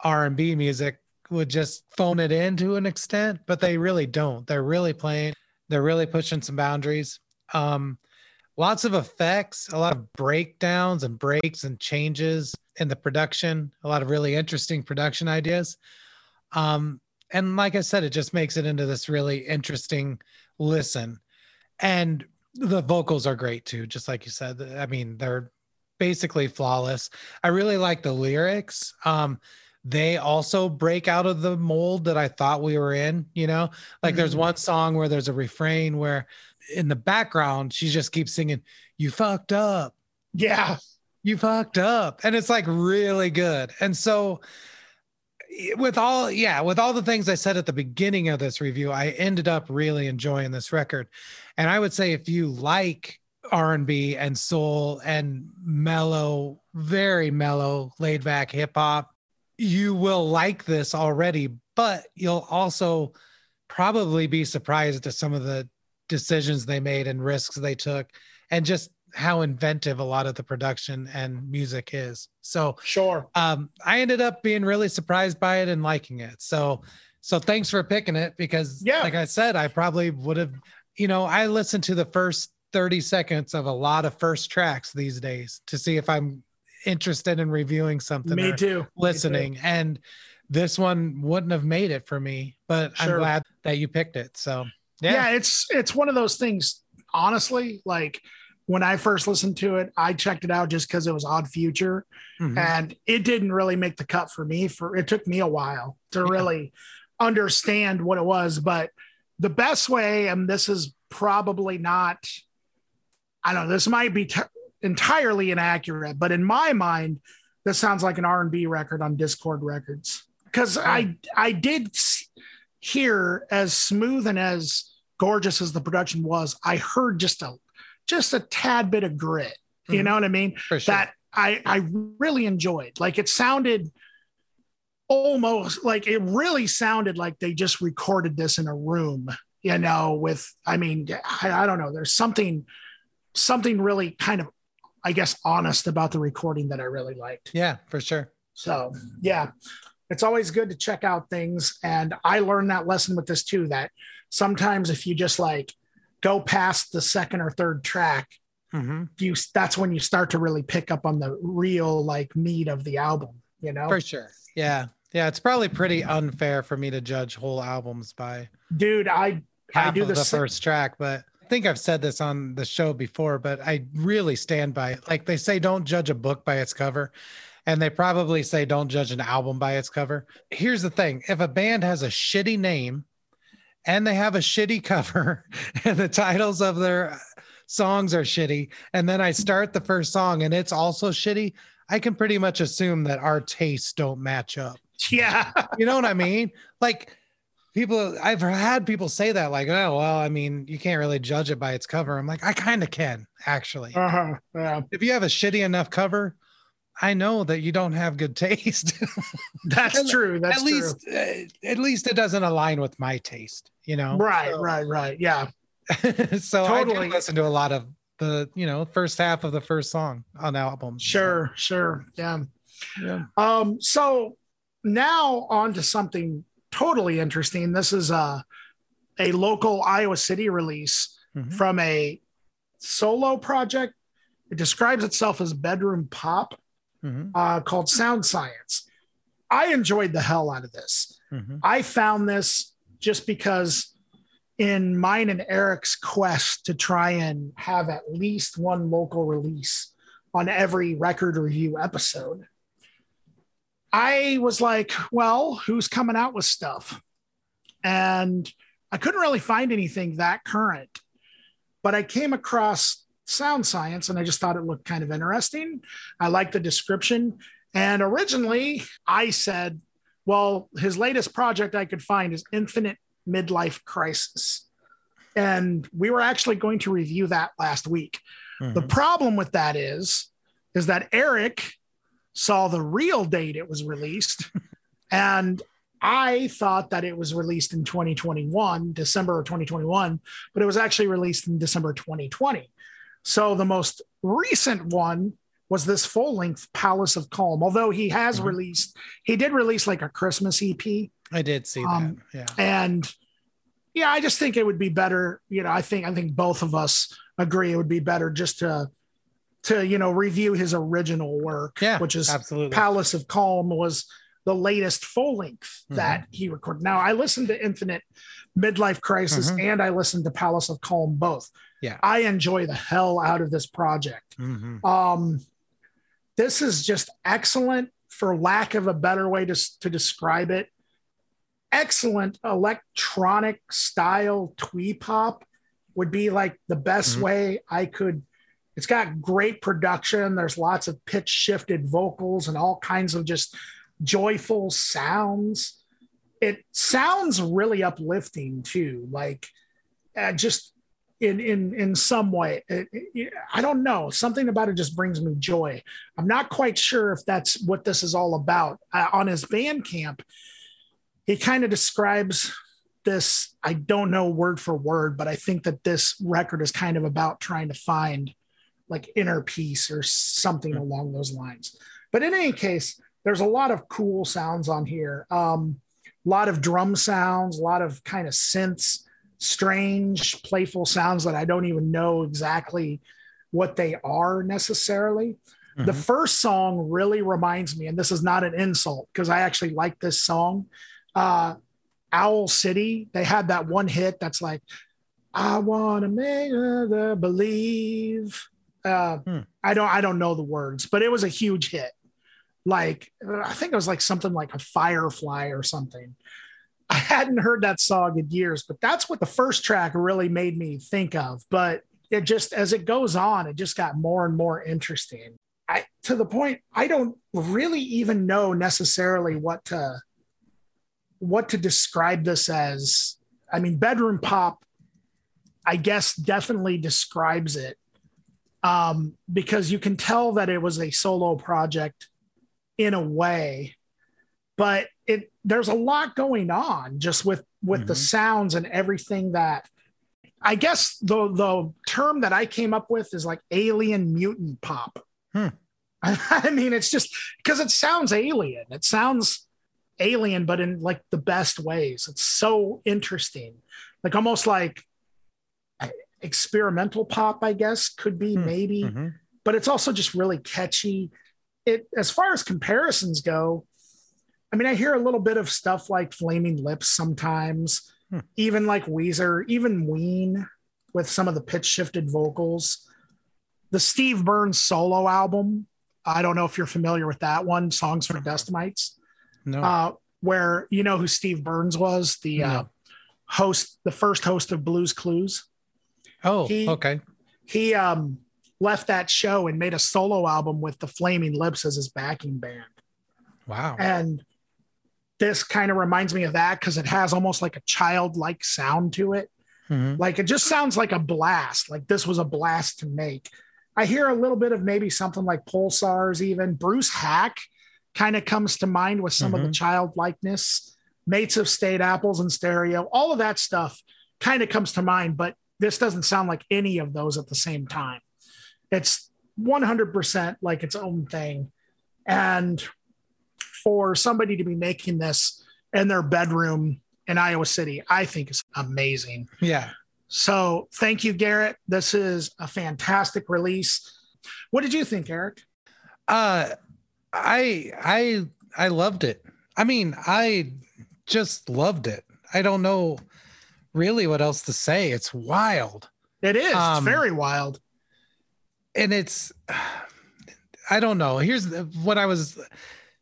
R&B music would just phone it in to an extent, but they really don't. They're really playing, they're really pushing some boundaries. Um, lots of effects, a lot of breakdowns and breaks and changes in the production, a lot of really interesting production ideas. Um, and like I said, it just makes it into this really interesting listen. And the vocals are great too, just like you said. I mean, they're basically flawless. I really like the lyrics. Um, they also break out of the mold that I thought we were in, you know? Like there's Mhm. one song where there's a refrain where in the background she just keeps singing, You fucked up Yeah. you fucked up and it's like really good and so with all yeah with all the things i said at the beginning of this review i ended up really enjoying this record and i would say if you like r&b and soul and mellow very mellow laid back hip hop you will like this already but you'll also probably be surprised at some of the decisions they made and risks they took and just how inventive a lot of the production and music is. So Sure. um, I ended up being really surprised by it and liking it. So so thanks for picking it because Yeah. like I said, I probably would have, you know, I listen to the first 30 seconds of a lot of first tracks these days to see if I'm interested in reviewing something Me too. Me too. listening. And this one wouldn't have made it for me, but I'm glad that you picked it. So yeah. yeah. it's it's one of those things honestly like when i first listened to it i checked it out just because it was odd future Mhm. and it didn't really make the cut for me for it took me a while to Yeah. really understand what it was but the best way and this is probably not i don't know this might be t- entirely inaccurate but in my mind this sounds like an r&b record on dischord records because i i did hear as smooth and as gorgeous as the production was i heard just a just a tad bit of grit you Mhm. know what i mean sure. that I I really enjoyed. Like it sounded almost like it really sounded like they just recorded this in a room, you know, with I mean, I, I don't know. There's something something really kind of I guess honest about the recording that I really liked. yeah, for sure. So yeah, it's always good to check out things. And I learned that lesson with this too, that sometimes if you just like go past the second or third track, hmm you that's when you start to really pick up on the real like meat of the album you know For sure. Yeah. Yeah. It's probably pretty unfair for me to judge whole albums by dude i i do the, the first track, but think I've said this on the show before, but I really stand by it. Like they say, don't judge a book by its cover. And they probably say, don't judge an album by its cover. Here's the thing if a band has a shitty name and they have a shitty [laughs] cover and the titles of their songs are shitty, and then I start the first song and it's also shitty, I can pretty much assume that our tastes don't match up. [laughs] yeah You know what I mean? Like people I've had people say that like, oh well, I mean, you can't really judge it by its cover. I'm like, I kind of can actually. Uh-huh. Yeah. If you have a shitty enough cover, I know that you don't have good [laughs] taste. That's true. That's at true. least uh, at least it doesn't align with my taste, you know. Right, So- right, right. Yeah. [laughs] so I Totally. do listen to a lot of the, you know, first half of the first song on albums. Sure, sure. Yeah. Yeah. Um, so now on to something totally interesting. This is a a local Iowa City release Mhm. from a solo project. It describes itself as bedroom pop, Mhm. uh, called Sound Science. I enjoyed the hell out of this. Mhm. I found this just because in mine and Eric's quest to try and have at least one local release on every record review episode, I was like, well, who's coming out with stuff? And I couldn't really find anything that current, but I came across Sound Science and I just thought it looked kind of interesting. I liked the description. And originally I said, well, his latest project I could find is Infinite Midlife Crisis. And we were actually going to review that last week. The Mhm. problem with that is, is that Eric saw the real date it was released, and I thought that it was released in 2021, December of 2021, but it was actually released in December 2020. So the most recent one was this full length Palace of Calm. Although he has Mhm. released, he did release like a Christmas EP, I did see Um, that. Yeah. and yeah, I just think it would be better. You know, I think I think both of us agree it would be better just to to you know review his original work, Yeah. which is absolutely. Palace of Calm was the latest full length Mhm. that he recorded. Now I listened to Infinite Midlife Crisis Mhm. and I listened to Palace of Calm both. Yeah. I enjoy the hell out of this project. Mhm. Um, this is just excellent, for lack of a better way to, to describe it. Excellent electronic style twee pop would be like the best Mhm. way I could. It's got great production. There's lots of pitch shifted vocals and all kinds of just joyful sounds. It sounds really uplifting too. Like uh, just in in in some way It- it- i don't know something about it just brings me joy i'm not quite sure if that's what this is all about uh, on his bandcamp he kind of describes this i don't know word for word but i think that this record is kind of about trying to find like inner peace or something Hmm. along those lines but in any case there's a lot of cool sounds on here um a lot of drum sounds a lot of kind of synths strange, playful sounds that I don't even know exactly what they are necessarily. The Mhm. first song really reminds me, and this is not an insult because I actually like this song. Uh, Owl City, they had that one hit that's like, I want to make her believe. Uh, Hmm. I don't, I don't know the words, but it was a huge hit. Like, I think it was like something like a Firefly or something. I hadn't heard that song in years, but that's what the first track really made me think of. But it just, as it goes on, it just got more and more interesting. I, to the point, I don't really even know necessarily what to, what to describe this as. I mean, bedroom pop, I guess, definitely describes it um, because you can tell that it was a solo project in a way, but it there's a lot going on just with with the Mhm. sounds and everything that I guess the the term that I came up with is like alien mutant pop. Hmm. [laughs] I mean, it's just because it sounds alien. It sounds alien, but in like the best ways. It's so interesting, like almost like experimental pop. I guess could be Hmm. maybe Mhm. but it's also just really catchy. It as far as comparisons go, I mean, I hear a little bit of stuff like Flaming Lips sometimes, Hmm. even like Weezer, even Ween with some of the pitch shifted vocals. The Steve Burns solo album, I don't know if you're familiar with that one, Songs for Dust Mites, No. uh, where you know who Steve Burns was, the uh, host, the first host of Blues Clues oh, he- okay. he um left that show and made a solo album with the Flaming Lips as his backing band. Wow. And this kind of reminds me of that because it has almost like a childlike sound to it. Mhm. Like it just sounds like a blast. Like this was a blast to make. I hear a little bit of maybe something like Pulsars, even Bruce Haack kind of comes to mind with some of the childlikeness. Mates of State Apples and Stereo, all of that stuff kind of comes to mind, but this doesn't sound like any of those at the same time. It's 100% like its own thing. And for somebody to be making this in their bedroom in Iowa City, I think is amazing. Yeah. So thank you, Garrett. This is a fantastic release. What did you think, Eric? Uh I I I loved it. I mean, I just loved it. I don't know really what else to say. It's wild. It is Um, very wild. and it's i don't know here's what i was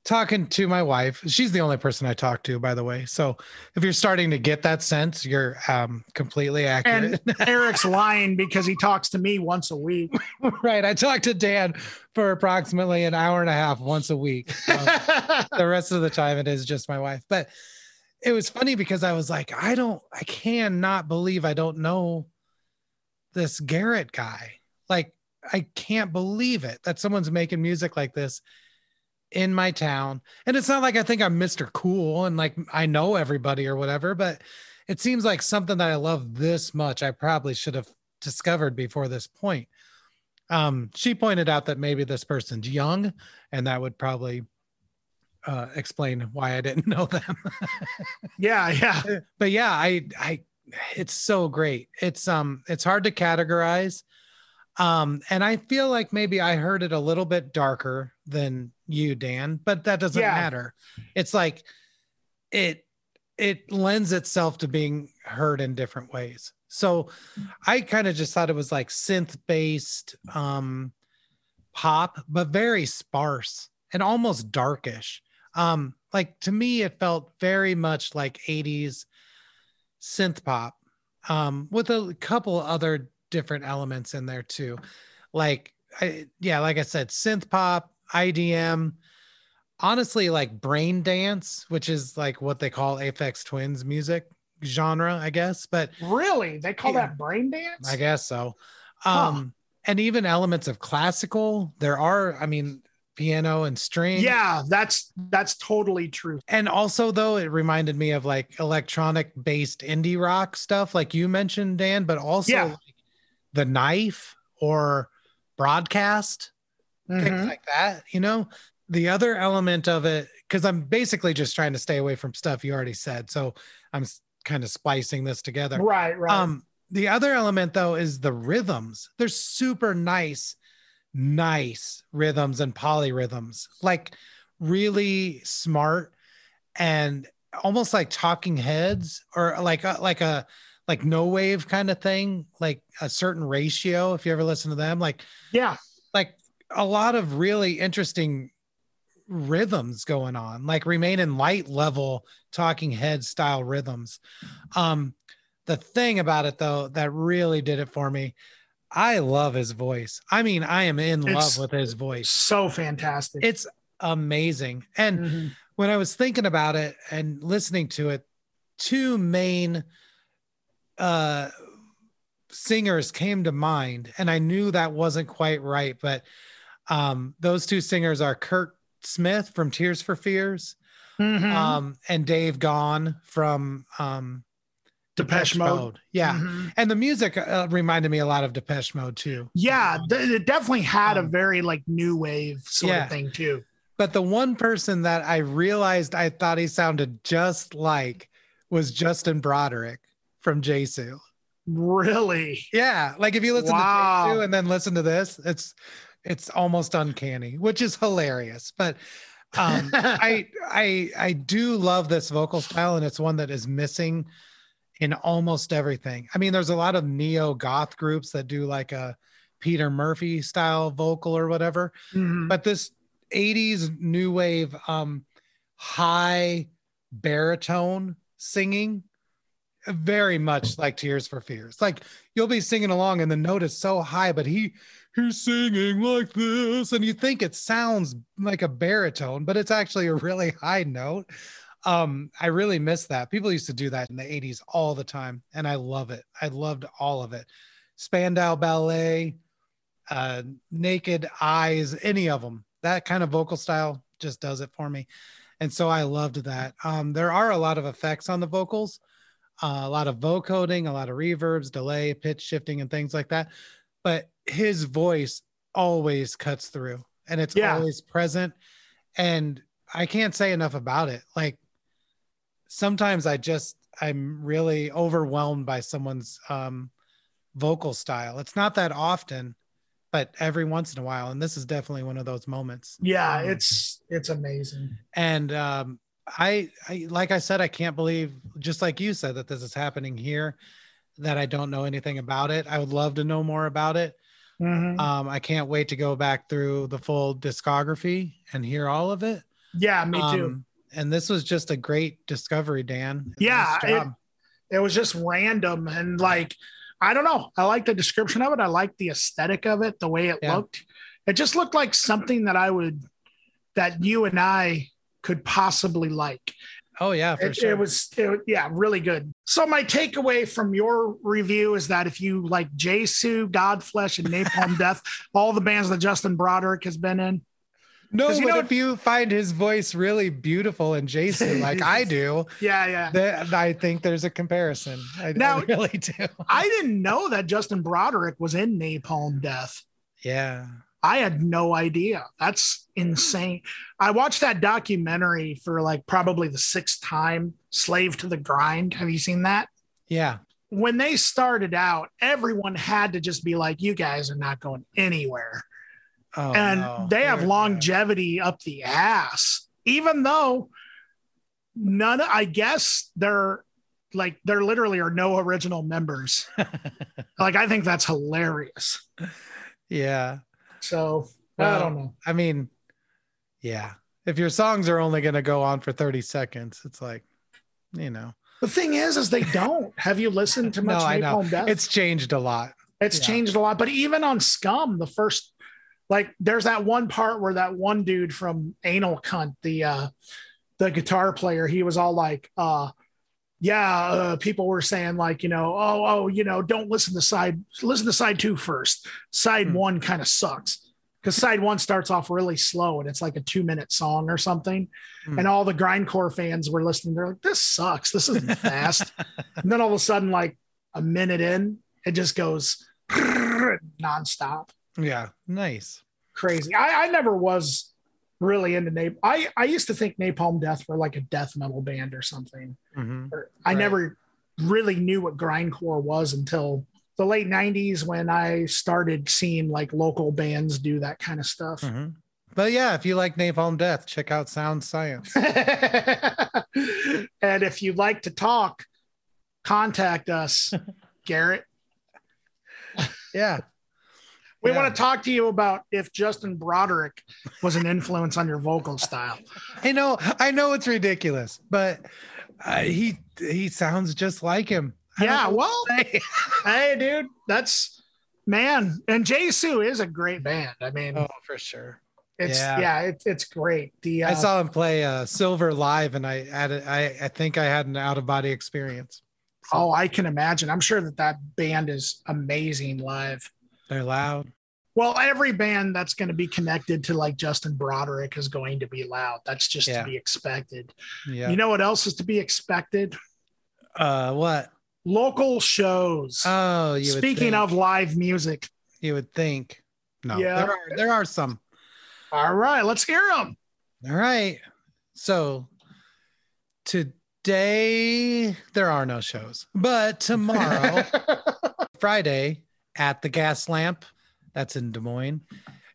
talking to my wife she's the only person i talk to by the way so if you're starting to get that sense you're um completely accurate And [laughs] Eric's lying because he talks to me once a week. [laughs] right i talk to dan for approximately an hour and a half once a week Um, [laughs] the rest of the time it is just my wife but it was funny because i was like i don't i cannot believe i don't know this garrett guy. Like i can't believe it that someone's making music like this in my town. And it's not like i think i'm mr cool and like i know everybody or whatever but it seems like something that i love this much i probably should have discovered before this point. Um she pointed out that maybe this person's young and that would probably uh, explain why I didn't [laughs] know them. [laughs] yeah, yeah. but yeah, I, I, it's so great. It's um, it's hard to categorize, um, and I feel like maybe I heard it a little bit darker than you, Dan, but that doesn't Yeah. matter. It's like it, it lends itself to being heard in different ways. So I kind of just thought it was like synth based, um, pop, but very sparse and almost darkish um like to me it felt very much like 80s synth pop um with a couple other different elements in there too like I, yeah like i said synth pop idm honestly like brain dance which is like what they call aphex twins music genre i guess but Really? They call Yeah. that brain dance? I guess so. Huh. Um, and even elements of classical. There are, I mean, piano and string. Yeah, that's that's totally true. And also, though, it reminded me of like electronic based indie rock stuff, like you mentioned, Dan, but also Yeah. like the knife or broadcast, things Mhm. like that, you know? The other element of it, because I'm basically just trying to stay away from stuff you already said. So I'm kind of splicing this together. Right, right. Um, the other element though is the rhythms. They're super nice, nice rhythms and polyrhythms, like really smart and almost like talking heads or like a, like a like no wave kind of thing, like a certain ratio. If you ever listen to them, like yeah. like a lot of really interesting rhythms going on like remain in light level talking head style rhythms um the thing about it though that really did it for me i love his voice i mean i am in It's- love with his voice So fantastic. it's amazing and Mhm. when I was thinking about it and listening to it, two main uh singers came to mind and I knew that wasn't quite right, but um those two singers are Curt Smith from Tears for Fears Mhm. um and Dave Gahan from um Depeche Mode. Yeah. Mhm. And the music uh, reminded me a lot of Depeche Mode too. Yeah, th- it definitely had a Um, very like new wave sort yeah. of thing too. But the one person that I realized I thought he sounded just like was Justin Broadrick from Jesu. Really? Yeah, like if you listen Wow. to Jesu and then listen to this, it's it's almost uncanny, which is hilarious. But um, [laughs] I I I do love this vocal style, and it's one that is missing in almost everything. I mean, there's a lot of neo goth groups that do like a Peter Murphy style vocal or whatever, Mhm. but this 80s new wave um high baritone singing very much like tears for fears like you'll be singing along and the note is so high but he he's singing like this and you think it sounds like a baritone but it's actually a really high note um, I really miss that. People used to do that in the 80s all the time, and I love it. I loved all of it. Spandau Ballet, uh, Naked Eyes, any of them. That kind of vocal style just does it for me. And so I loved that. Um, there are a lot of effects on the vocals, uh, a lot of vocoding, a lot of reverbs, delay, pitch shifting, and things like that. But his voice always cuts through and it's Yeah. always present. And I can't say enough about it. Like sometimes I just, I'm really overwhelmed by someone's um, vocal style. It's not that often, but every once in a while. And this is definitely one of those moments. Yeah, Um, it's it's amazing. and um, I, I like i said i can't believe just like you said that this is happening here that i don't know anything about it i would love to know more about it Mhm. um, i can't wait to go back through the full discography and hear all of it yeah, me too. Um, and this was just a great discovery dan Yeah, Nice job. it was just random and like I don't know. I like the description of it. I like the aesthetic of it, the way it Yeah. looked. It just looked like something that I would that you and I could possibly like. oh yeah for It, sure it was it, yeah, really good. So my takeaway from your review is that if you like Jesu, Godflesh, and Napalm [laughs] Death, all the bands that Justin Broadrick has been in, no you know- if you find his voice really beautiful and jason like i [laughs] do yeah, yeah. then i think there's a comparison i, I really do I didn't know that Justin Broadrick was in Napalm Death. yeah I had no idea. That's insane. I watched that documentary for like probably the sixth time, Slave to the Grind. Have you seen that? yeah When they started out, everyone had to just be like, you guys are not going anywhere. Oh, and no. they have They're- longevity up the ass, even though none, I guess they're like, there literally are no original members. [laughs] like, I think that's hilarious. yeah. So I don't know. I mean, yeah. If your songs are only going to go on for 30 seconds, it's like, you know, The thing is, is they don't. Have you listened to [laughs] much No, I know. Napalm Death? it's changed a lot. it's yeah. changed a lot. But even on Scum, the first, like, there's that one part where that one dude from Anal Cunt, the uh, the guitar player, he was all like, uh, yeah, uh, people were saying like, you know, oh, oh, you know, don't listen to side, listen to side two first. Side Hmm. one kind of sucks because side one starts off really slow and it's like a two minute song or something. Hmm. And all the grindcore fans were listening. They're like, this sucks. This isn't fast. [laughs] and then all of a sudden, like a minute in, it just goes [laughs] nonstop. Yeah. Nice. Crazy. I, I never was really into Napalm. I, I used to think Napalm Death were like a death metal band or something. Mhm. Or I Right. never really knew what grindcore was until the late 90s when I started seeing like local bands do that kind of stuff. Mhm. But yeah, if you like Napalm Death, check out Sound Science. [laughs] and if you'd like to talk, contact us, [laughs] Garrett. Yeah. We Yeah. want to talk to you about if Justin Broadrick was an influence on your vocal style. I know, I know it's ridiculous, but uh, he he sounds just like him. Yeah, well, [laughs] hey, dude, that's man. And Jesu is a great band. I mean, oh, for sure. it's yeah, yeah. it's it's great. The uh, I saw him play uh, Silver live, and I had a- I I think I had an out of body experience. So oh, I can imagine. I'm sure that that band is amazing live. They're loud. Well, every band that's going to be connected to like Justin Broadrick is going to be loud. That's just Yeah. to be expected. Yeah. You know what else is to be expected? uh, what? Local shows. Oh, you would Speaking of live music. you would think. No, Yeah. there are there are some. All right, let's hear them. All right. So today there are no shows, but tomorrow, [laughs] Friday, at the Gas Lamp, that's in Des Moines.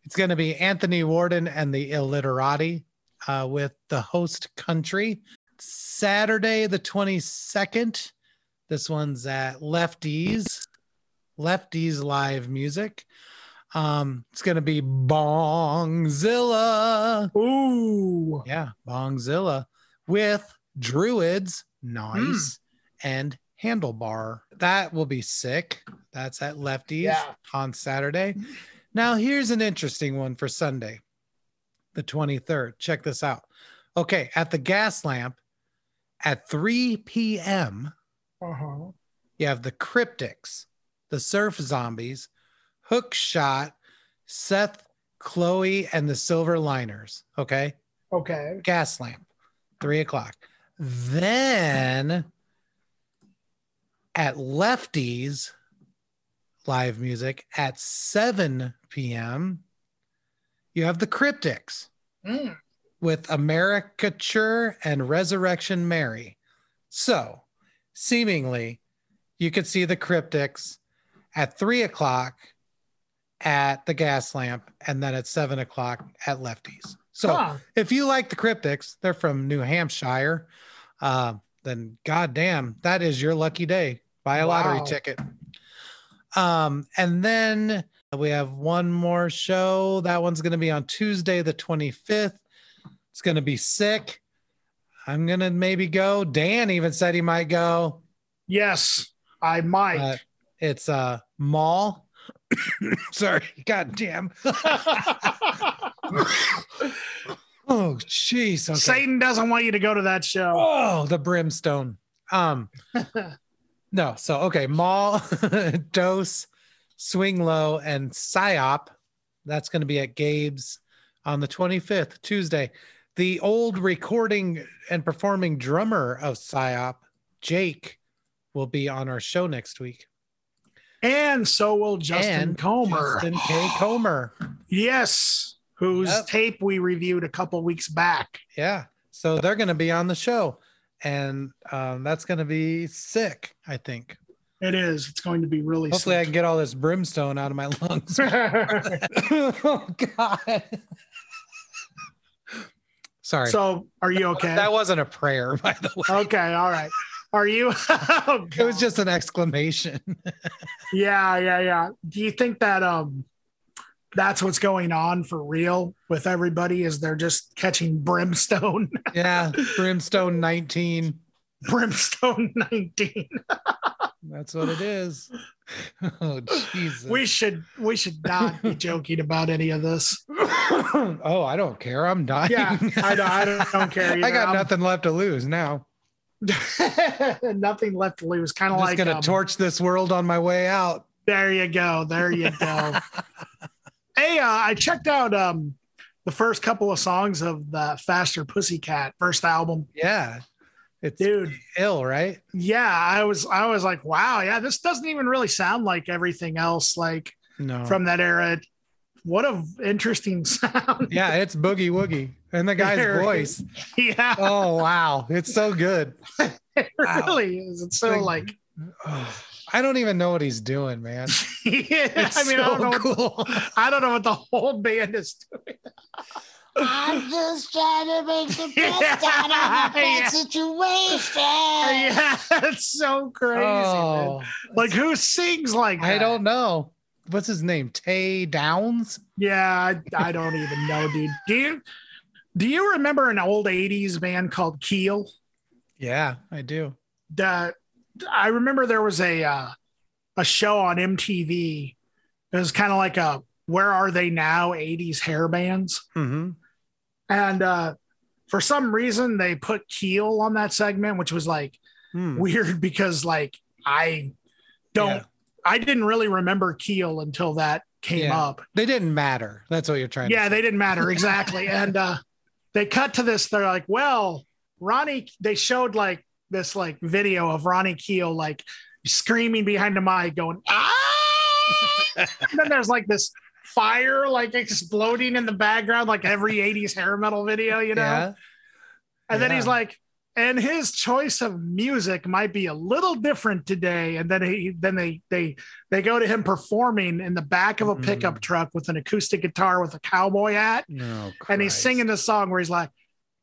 It's going to be Anthony Worden and the Illiterati uh, with the host country. Saturday, the 22nd. This one's at Lefties, Lefties Live Music. Um, it's going to be Bongzilla. Ooh. Yeah, Bongzilla with Druids, nice, and Handlebar. That will be sick. That's at Lefties Yeah. on Saturday. Now, here's an interesting one for Sunday, the 23rd. Check this out. Okay, at the Gas Lamp, At 3 p.m., Uh-huh. you have the Cryptics, the Surf Zombies, Hook Shot, Seth, Chloe, and the Silver Liners. Okay. Okay. Gas Lamp, three o'clock. Then at Lefties, live music at 7 p.m., you have the Cryptics Mm. with Americature and Resurrection Mary. So, seemingly, you could see the Cryptics at three o'clock at the gas lamp and then at seven o'clock at Lefties. So, Huh. if you like the Cryptics, they're from New Hampshire, uh, then goddamn, that is your lucky day. Buy a lottery ticket. Um, and then we have one more show. That one's going to be on Tuesday, the 25th. It's going to be sick. I'm going to maybe go. Dan even said he might go. Yes, I might. Uh, it's a mall. [coughs] Sorry, goddamn. [laughs] oh, jeez. Okay. Satan doesn't want you to go to that show. Oh, the brimstone. Um, [laughs] no. So okay, mall, [laughs] dose, swing low, and psyop. That's going to be at Gabe's on the 25th, Tuesday. The old recording and performing drummer of psyop, Jake, will be on our show next week. And so will Justin And Comer. Justin K. [gasps] Comer. Yes, whose Yep. tape we reviewed a couple weeks back. Yeah. So they're going to be on the show. And um, that's going to be sick, I think. It is. It's going to be really Hopefully, I can get all this brimstone out of my lungs. [laughs] oh God. Sorry. so, are you okay? That wasn't a prayer, by the way. okay, all right. Are you? [laughs] Oh, It was just an exclamation. [laughs] yeah, yeah, yeah. Do you think that um that's what's going on for real with everybody? Is they're just catching brimstone, [laughs] yeah. Brimstone 19. brimstone nineteen? [laughs] That's what it is. [laughs] Oh, Jesus. We should we should not be joking about any of this. [coughs] oh, I don't care. I'm dying. Yeah, I don't, I don't, don't care. I got I'm- nothing left to lose now. nothing left to lose. Kind of like I'm just like gonna um, torch this world on my way out. There you go. There you go. Hey, uh, I checked out um the first couple of songs of the Faster Pussycat first album. Yeah. It's Dude, ill, right? yeah, I was I was like, wow, yeah, this doesn't even really sound like everything else like No. from that era. What a interesting [laughs] sound. yeah, it's boogie woogie. And the guy's There voice. [laughs] yeah, Oh wow. It's so good. [laughs] it wow. really is. It's so like I don't even know what he's doing, man. [laughs] yeah, It's I mean, so I don't know what, cool. I don't know what the whole band is doing. I'm just trying to make the [laughs] best out of a Yeah. bad situation. [laughs] Yeah, it's so crazy. man. oh, Like who sings like that? I don't know. What's his name? Tay Downs? Yeah, I, I don't even know, dude. Do you do you remember an old '80s band called Keel? Yeah, I do. The I remember there was a uh, a show on MTV. It was kind of like a "Where Are They Now" '80s hair bands, hmm and uh, for some reason they put Keel on that segment, which was like Hmm. weird [laughs] because like I don't Yeah. I didn't really remember Keel until that came Yeah. up. They didn't matter. That's what you're trying yeah they didn't matter exactly [laughs] and uh they cut to this they're like well ronnie they showed like this like video of ronnie keel like screaming behind a mic going ah and then there's like this fire like exploding in the background like every 80s hair metal video you know Yeah. and then he's like and his choice of music might be a little different today and then he then they they they go to him performing in the back of a Mm. pickup truck with an acoustic guitar with a cowboy hat No. and he's singing this song where he's like,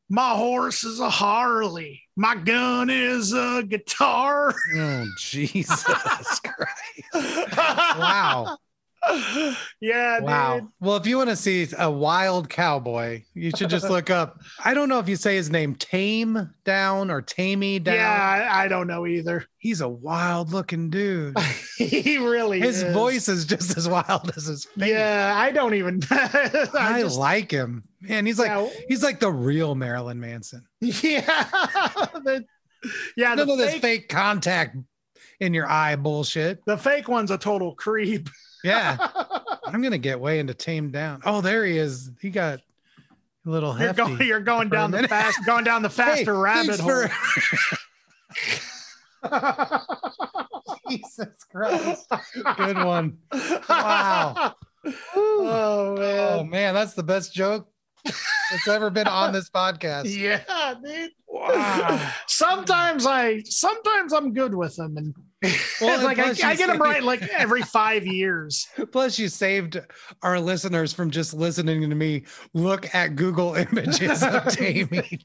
"My horse is a Harley, my gun is a guitar." Oh Jesus [laughs] Christ! [laughs] Wow. [laughs] yeah, Wow. dude. Well, if you want to see a wild cowboy, you should just look up. I don't know if you say his name Tame Down or Tamey Down. Yeah, I, I don't know either. He's a wild looking dude. [laughs] he really His is. voice is just as wild as his face. Yeah, I don't even. [laughs] I, I just, like him. Man, he's like yeah, he's like the real Marilyn Manson. yeah. The- Yeah, the None of this fake, fake contact in your eye bullshit. the fake one's a total creep. Yeah. [laughs] I'm gonna get way into tamed down. Oh, there he is. He got a little You're going, you're going down the fast, going down the [laughs] faster Hey, rabbit hole. for- [laughs] Jesus Christ. Good one. Wow. Oh Oh man. Oh, man, that's the best joke that's ever been on this podcast. Yeah, dude. Wow. Sometimes I sometimes I'm good with them and [laughs] Well, it's like I, I get them right like every five years. [laughs] Plus, you saved our listeners from just listening to me look at Google [laughs] images of Tammy,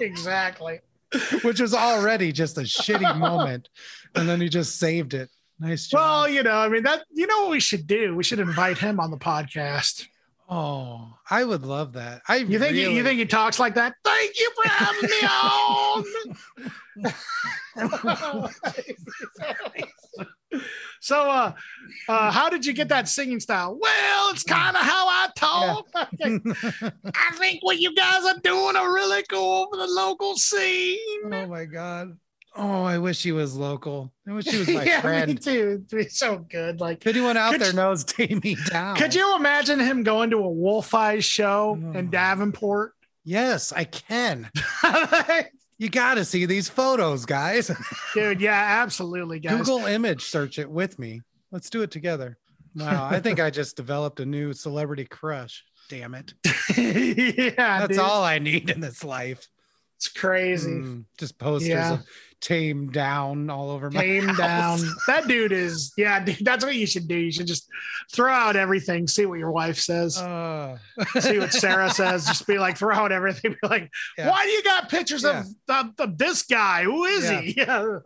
Exactly. which was already just a shitty moment. And then you just saved it. Nice job. Well, you know, I mean that you know what we should do? We should invite him on the podcast. oh, I would love that. I You think he, you think he talks like that? Thank you for having me on. [laughs] so uh uh how did you get that singing style? Well, it's kind of how I talk. [laughs] I think what you guys are doing are really cool for the local scene. oh my god. Oh, I wish he was local. I wish he was [laughs] my yeah, me friend. too. It'd be so good. Like If anyone out there you- knows Tammy Down. Could you imagine him going to a Wolf Eyes show Oh. in Davenport? Yes, I can. You got to see these photos, guys. [laughs] Dude, yeah, absolutely, guys. Google image search it with me. Let's do it together. Wow, I think I just developed a new celebrity crush. Damn it. [laughs] yeah, That's dude. all I need in this life. It's crazy. Mm, just posters Yeah. of tame down all over my Tame [laughs] house. down. That dude is, yeah, dude, that's what you should do. You should just throw out everything, see what your wife says, Uh, see what Sarah [laughs] says. Just be like, throw out everything. [laughs] Be like, Yeah. why do you got pictures of, of, of this guy? Who is he? Yeah.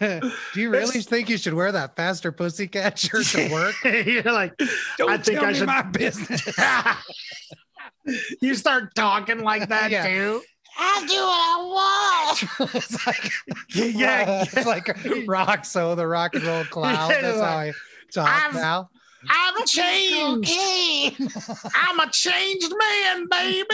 do you really think you should wear that faster pussycat shirt to work? You're like, Don't I think I should- my business. you start talking like that Yeah. too. I do what I want. [laughs] it's like Yeah. [laughs] it's like Roxo, the rock and roll [laughs] clown. Yeah, That's how I talk I've- now. I'm changed. I'm a changed man, baby.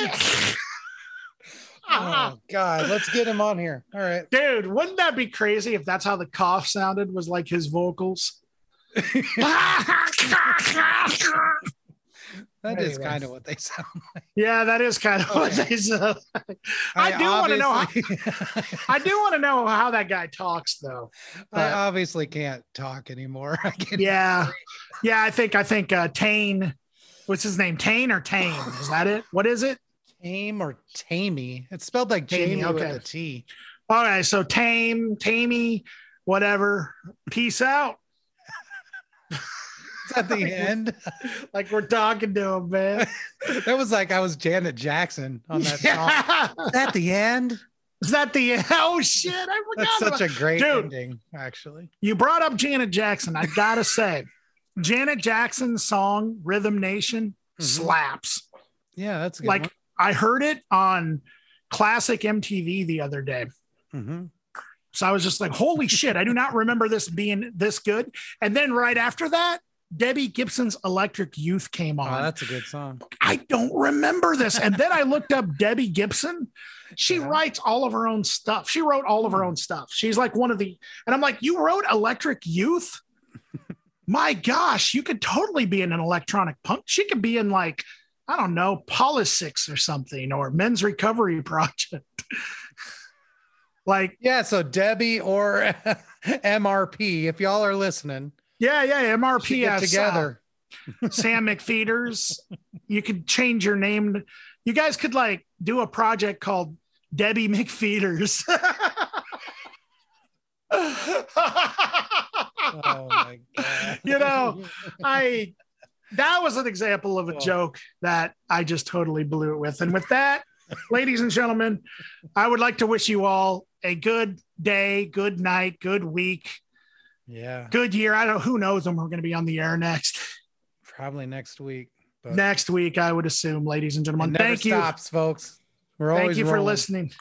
Uh-huh. Oh God, let's get him on here. All right. Dude, wouldn't that be crazy if that's how the cough sounded? Was like his vocals. That is Anyways. kind of what they [laughs] sound. Like. Yeah, that is kind of what Okay. they said. I do wanna know how- [laughs] I do want to know how that guy talks, though. I obviously can't talk anymore. [laughs] I can Yeah, yeah. I think I think uh, Tane. What's his name? Tane or Tane? Is that it? What is it? tame or tamey. It's spelled like Tamey, Jamie okay. with a T. All right, so Tame, Tamey, whatever. Peace out. [laughs] Is that the end? [laughs] Like we're talking to him, man. [laughs] That was like I was Janet Jackson on that song. Yeah. Is that the end? Is that the oh shit? I forgot. That's about- such a great Dude. ending, actually. you brought up Janet Jackson. I gotta say, Janet Jackson's song "Rhythm Nation" Mhm. slaps. Yeah, that's a good Like I heard it on classic MTV the other day. one. Mhm. So I was just like, holy shit, I do not remember this being this good. And then right after that, Debbie Gibson's Electric Youth came on. Oh, on. that's a good song. I don't remember this. And then I looked up Debbie Gibson. She Yeah. writes all of her own stuff. She wrote all of her own stuff. She's like one of the, and I'm like, you wrote Electric Youth? [laughs] My gosh, you could totally be in an electronic punk. She could be in like, I don't know, Polysix or something or Men's Recovery [laughs] Project. like, Yeah, so Debbie or [laughs] MRP, if y'all are listening, yeah, yeah, MRPS. together. uh, [laughs] Sam McPheeters. You could change your name. You guys could like do a project called Debbie McPheeters. [laughs] Oh my god. You know, I that was an example of a joke that I just totally blew it with. And with that, ladies and gentlemen, I would like to wish you all a good day, good night, good week, yeah, good year. I don't who knows when we're going to be on the air next. probably next week. But Next week, I would assume, ladies and gentlemen. Thank you. stops, folks. We're Thank you for listening.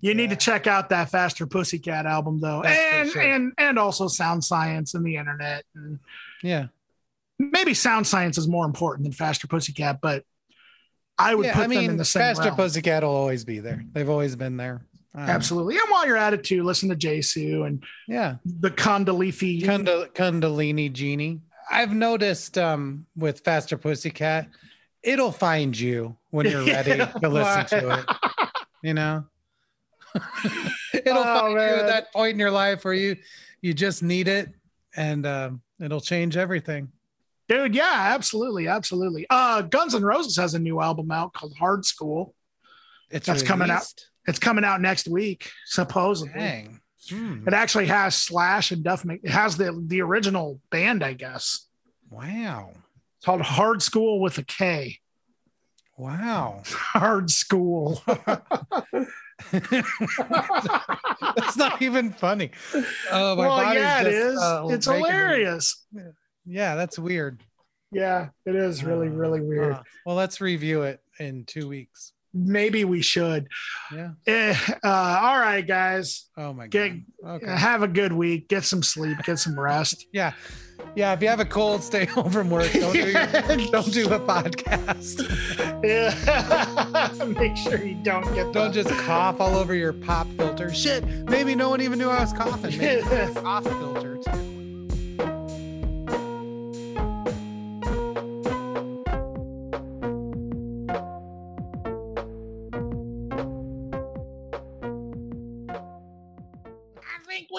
You need to check out that Faster Pussycat album though. That's and sure. and and also Sound Science and the internet. And Yeah, maybe Sound Science is more important than Faster Pussycat, but I would Yeah, put I mean, them in the same Faster realm. Pussycat will always be there. They've always been there. Um, Absolutely. And while you're at it too, listen to Jesu and Yeah. the Condolifi. Kundal- Kundalini Genie. I've noticed um, with Faster Pussycat, it'll find you when you're [laughs] ready to listen to it. You know, [laughs] it'll Oh, find you at that point in your life where you you just need it, and um, it'll change everything. Dude, yeah, absolutely, absolutely. Uh Guns N' Roses has a new album out called Hard Skool. It's That's coming out. It's coming out next week, supposedly. Dang. Hmm. It actually has Slash and Duff. Mc- It has the the original band, I guess. Wow. It's called Hard Skool with a K. Wow. [laughs] Hard Skool. [laughs] That's not even funny. Oh, my well, yeah, it just, is. uh, it's hilarious. Yeah, that's weird. Yeah, it is really, Uh, really weird. uh, well, let's review it in two weeks. Maybe we should. Yeah. Eh, uh, all right, guys. Oh my Get- god. Okay. Have a good week. Get some sleep. Get some rest. [laughs] Yeah. Yeah. If you have a cold, stay [laughs] home from work. Don't do, your, [laughs] don't do a podcast. Yeah. Make sure you don't get Don't the- just cough all over your pop filter. Shit. Maybe no one even knew I was coughing. Maybe cough filter too.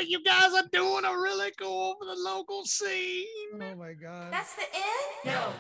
What you guys are doing are really cool for the local scene. Oh my god. That's the end? No.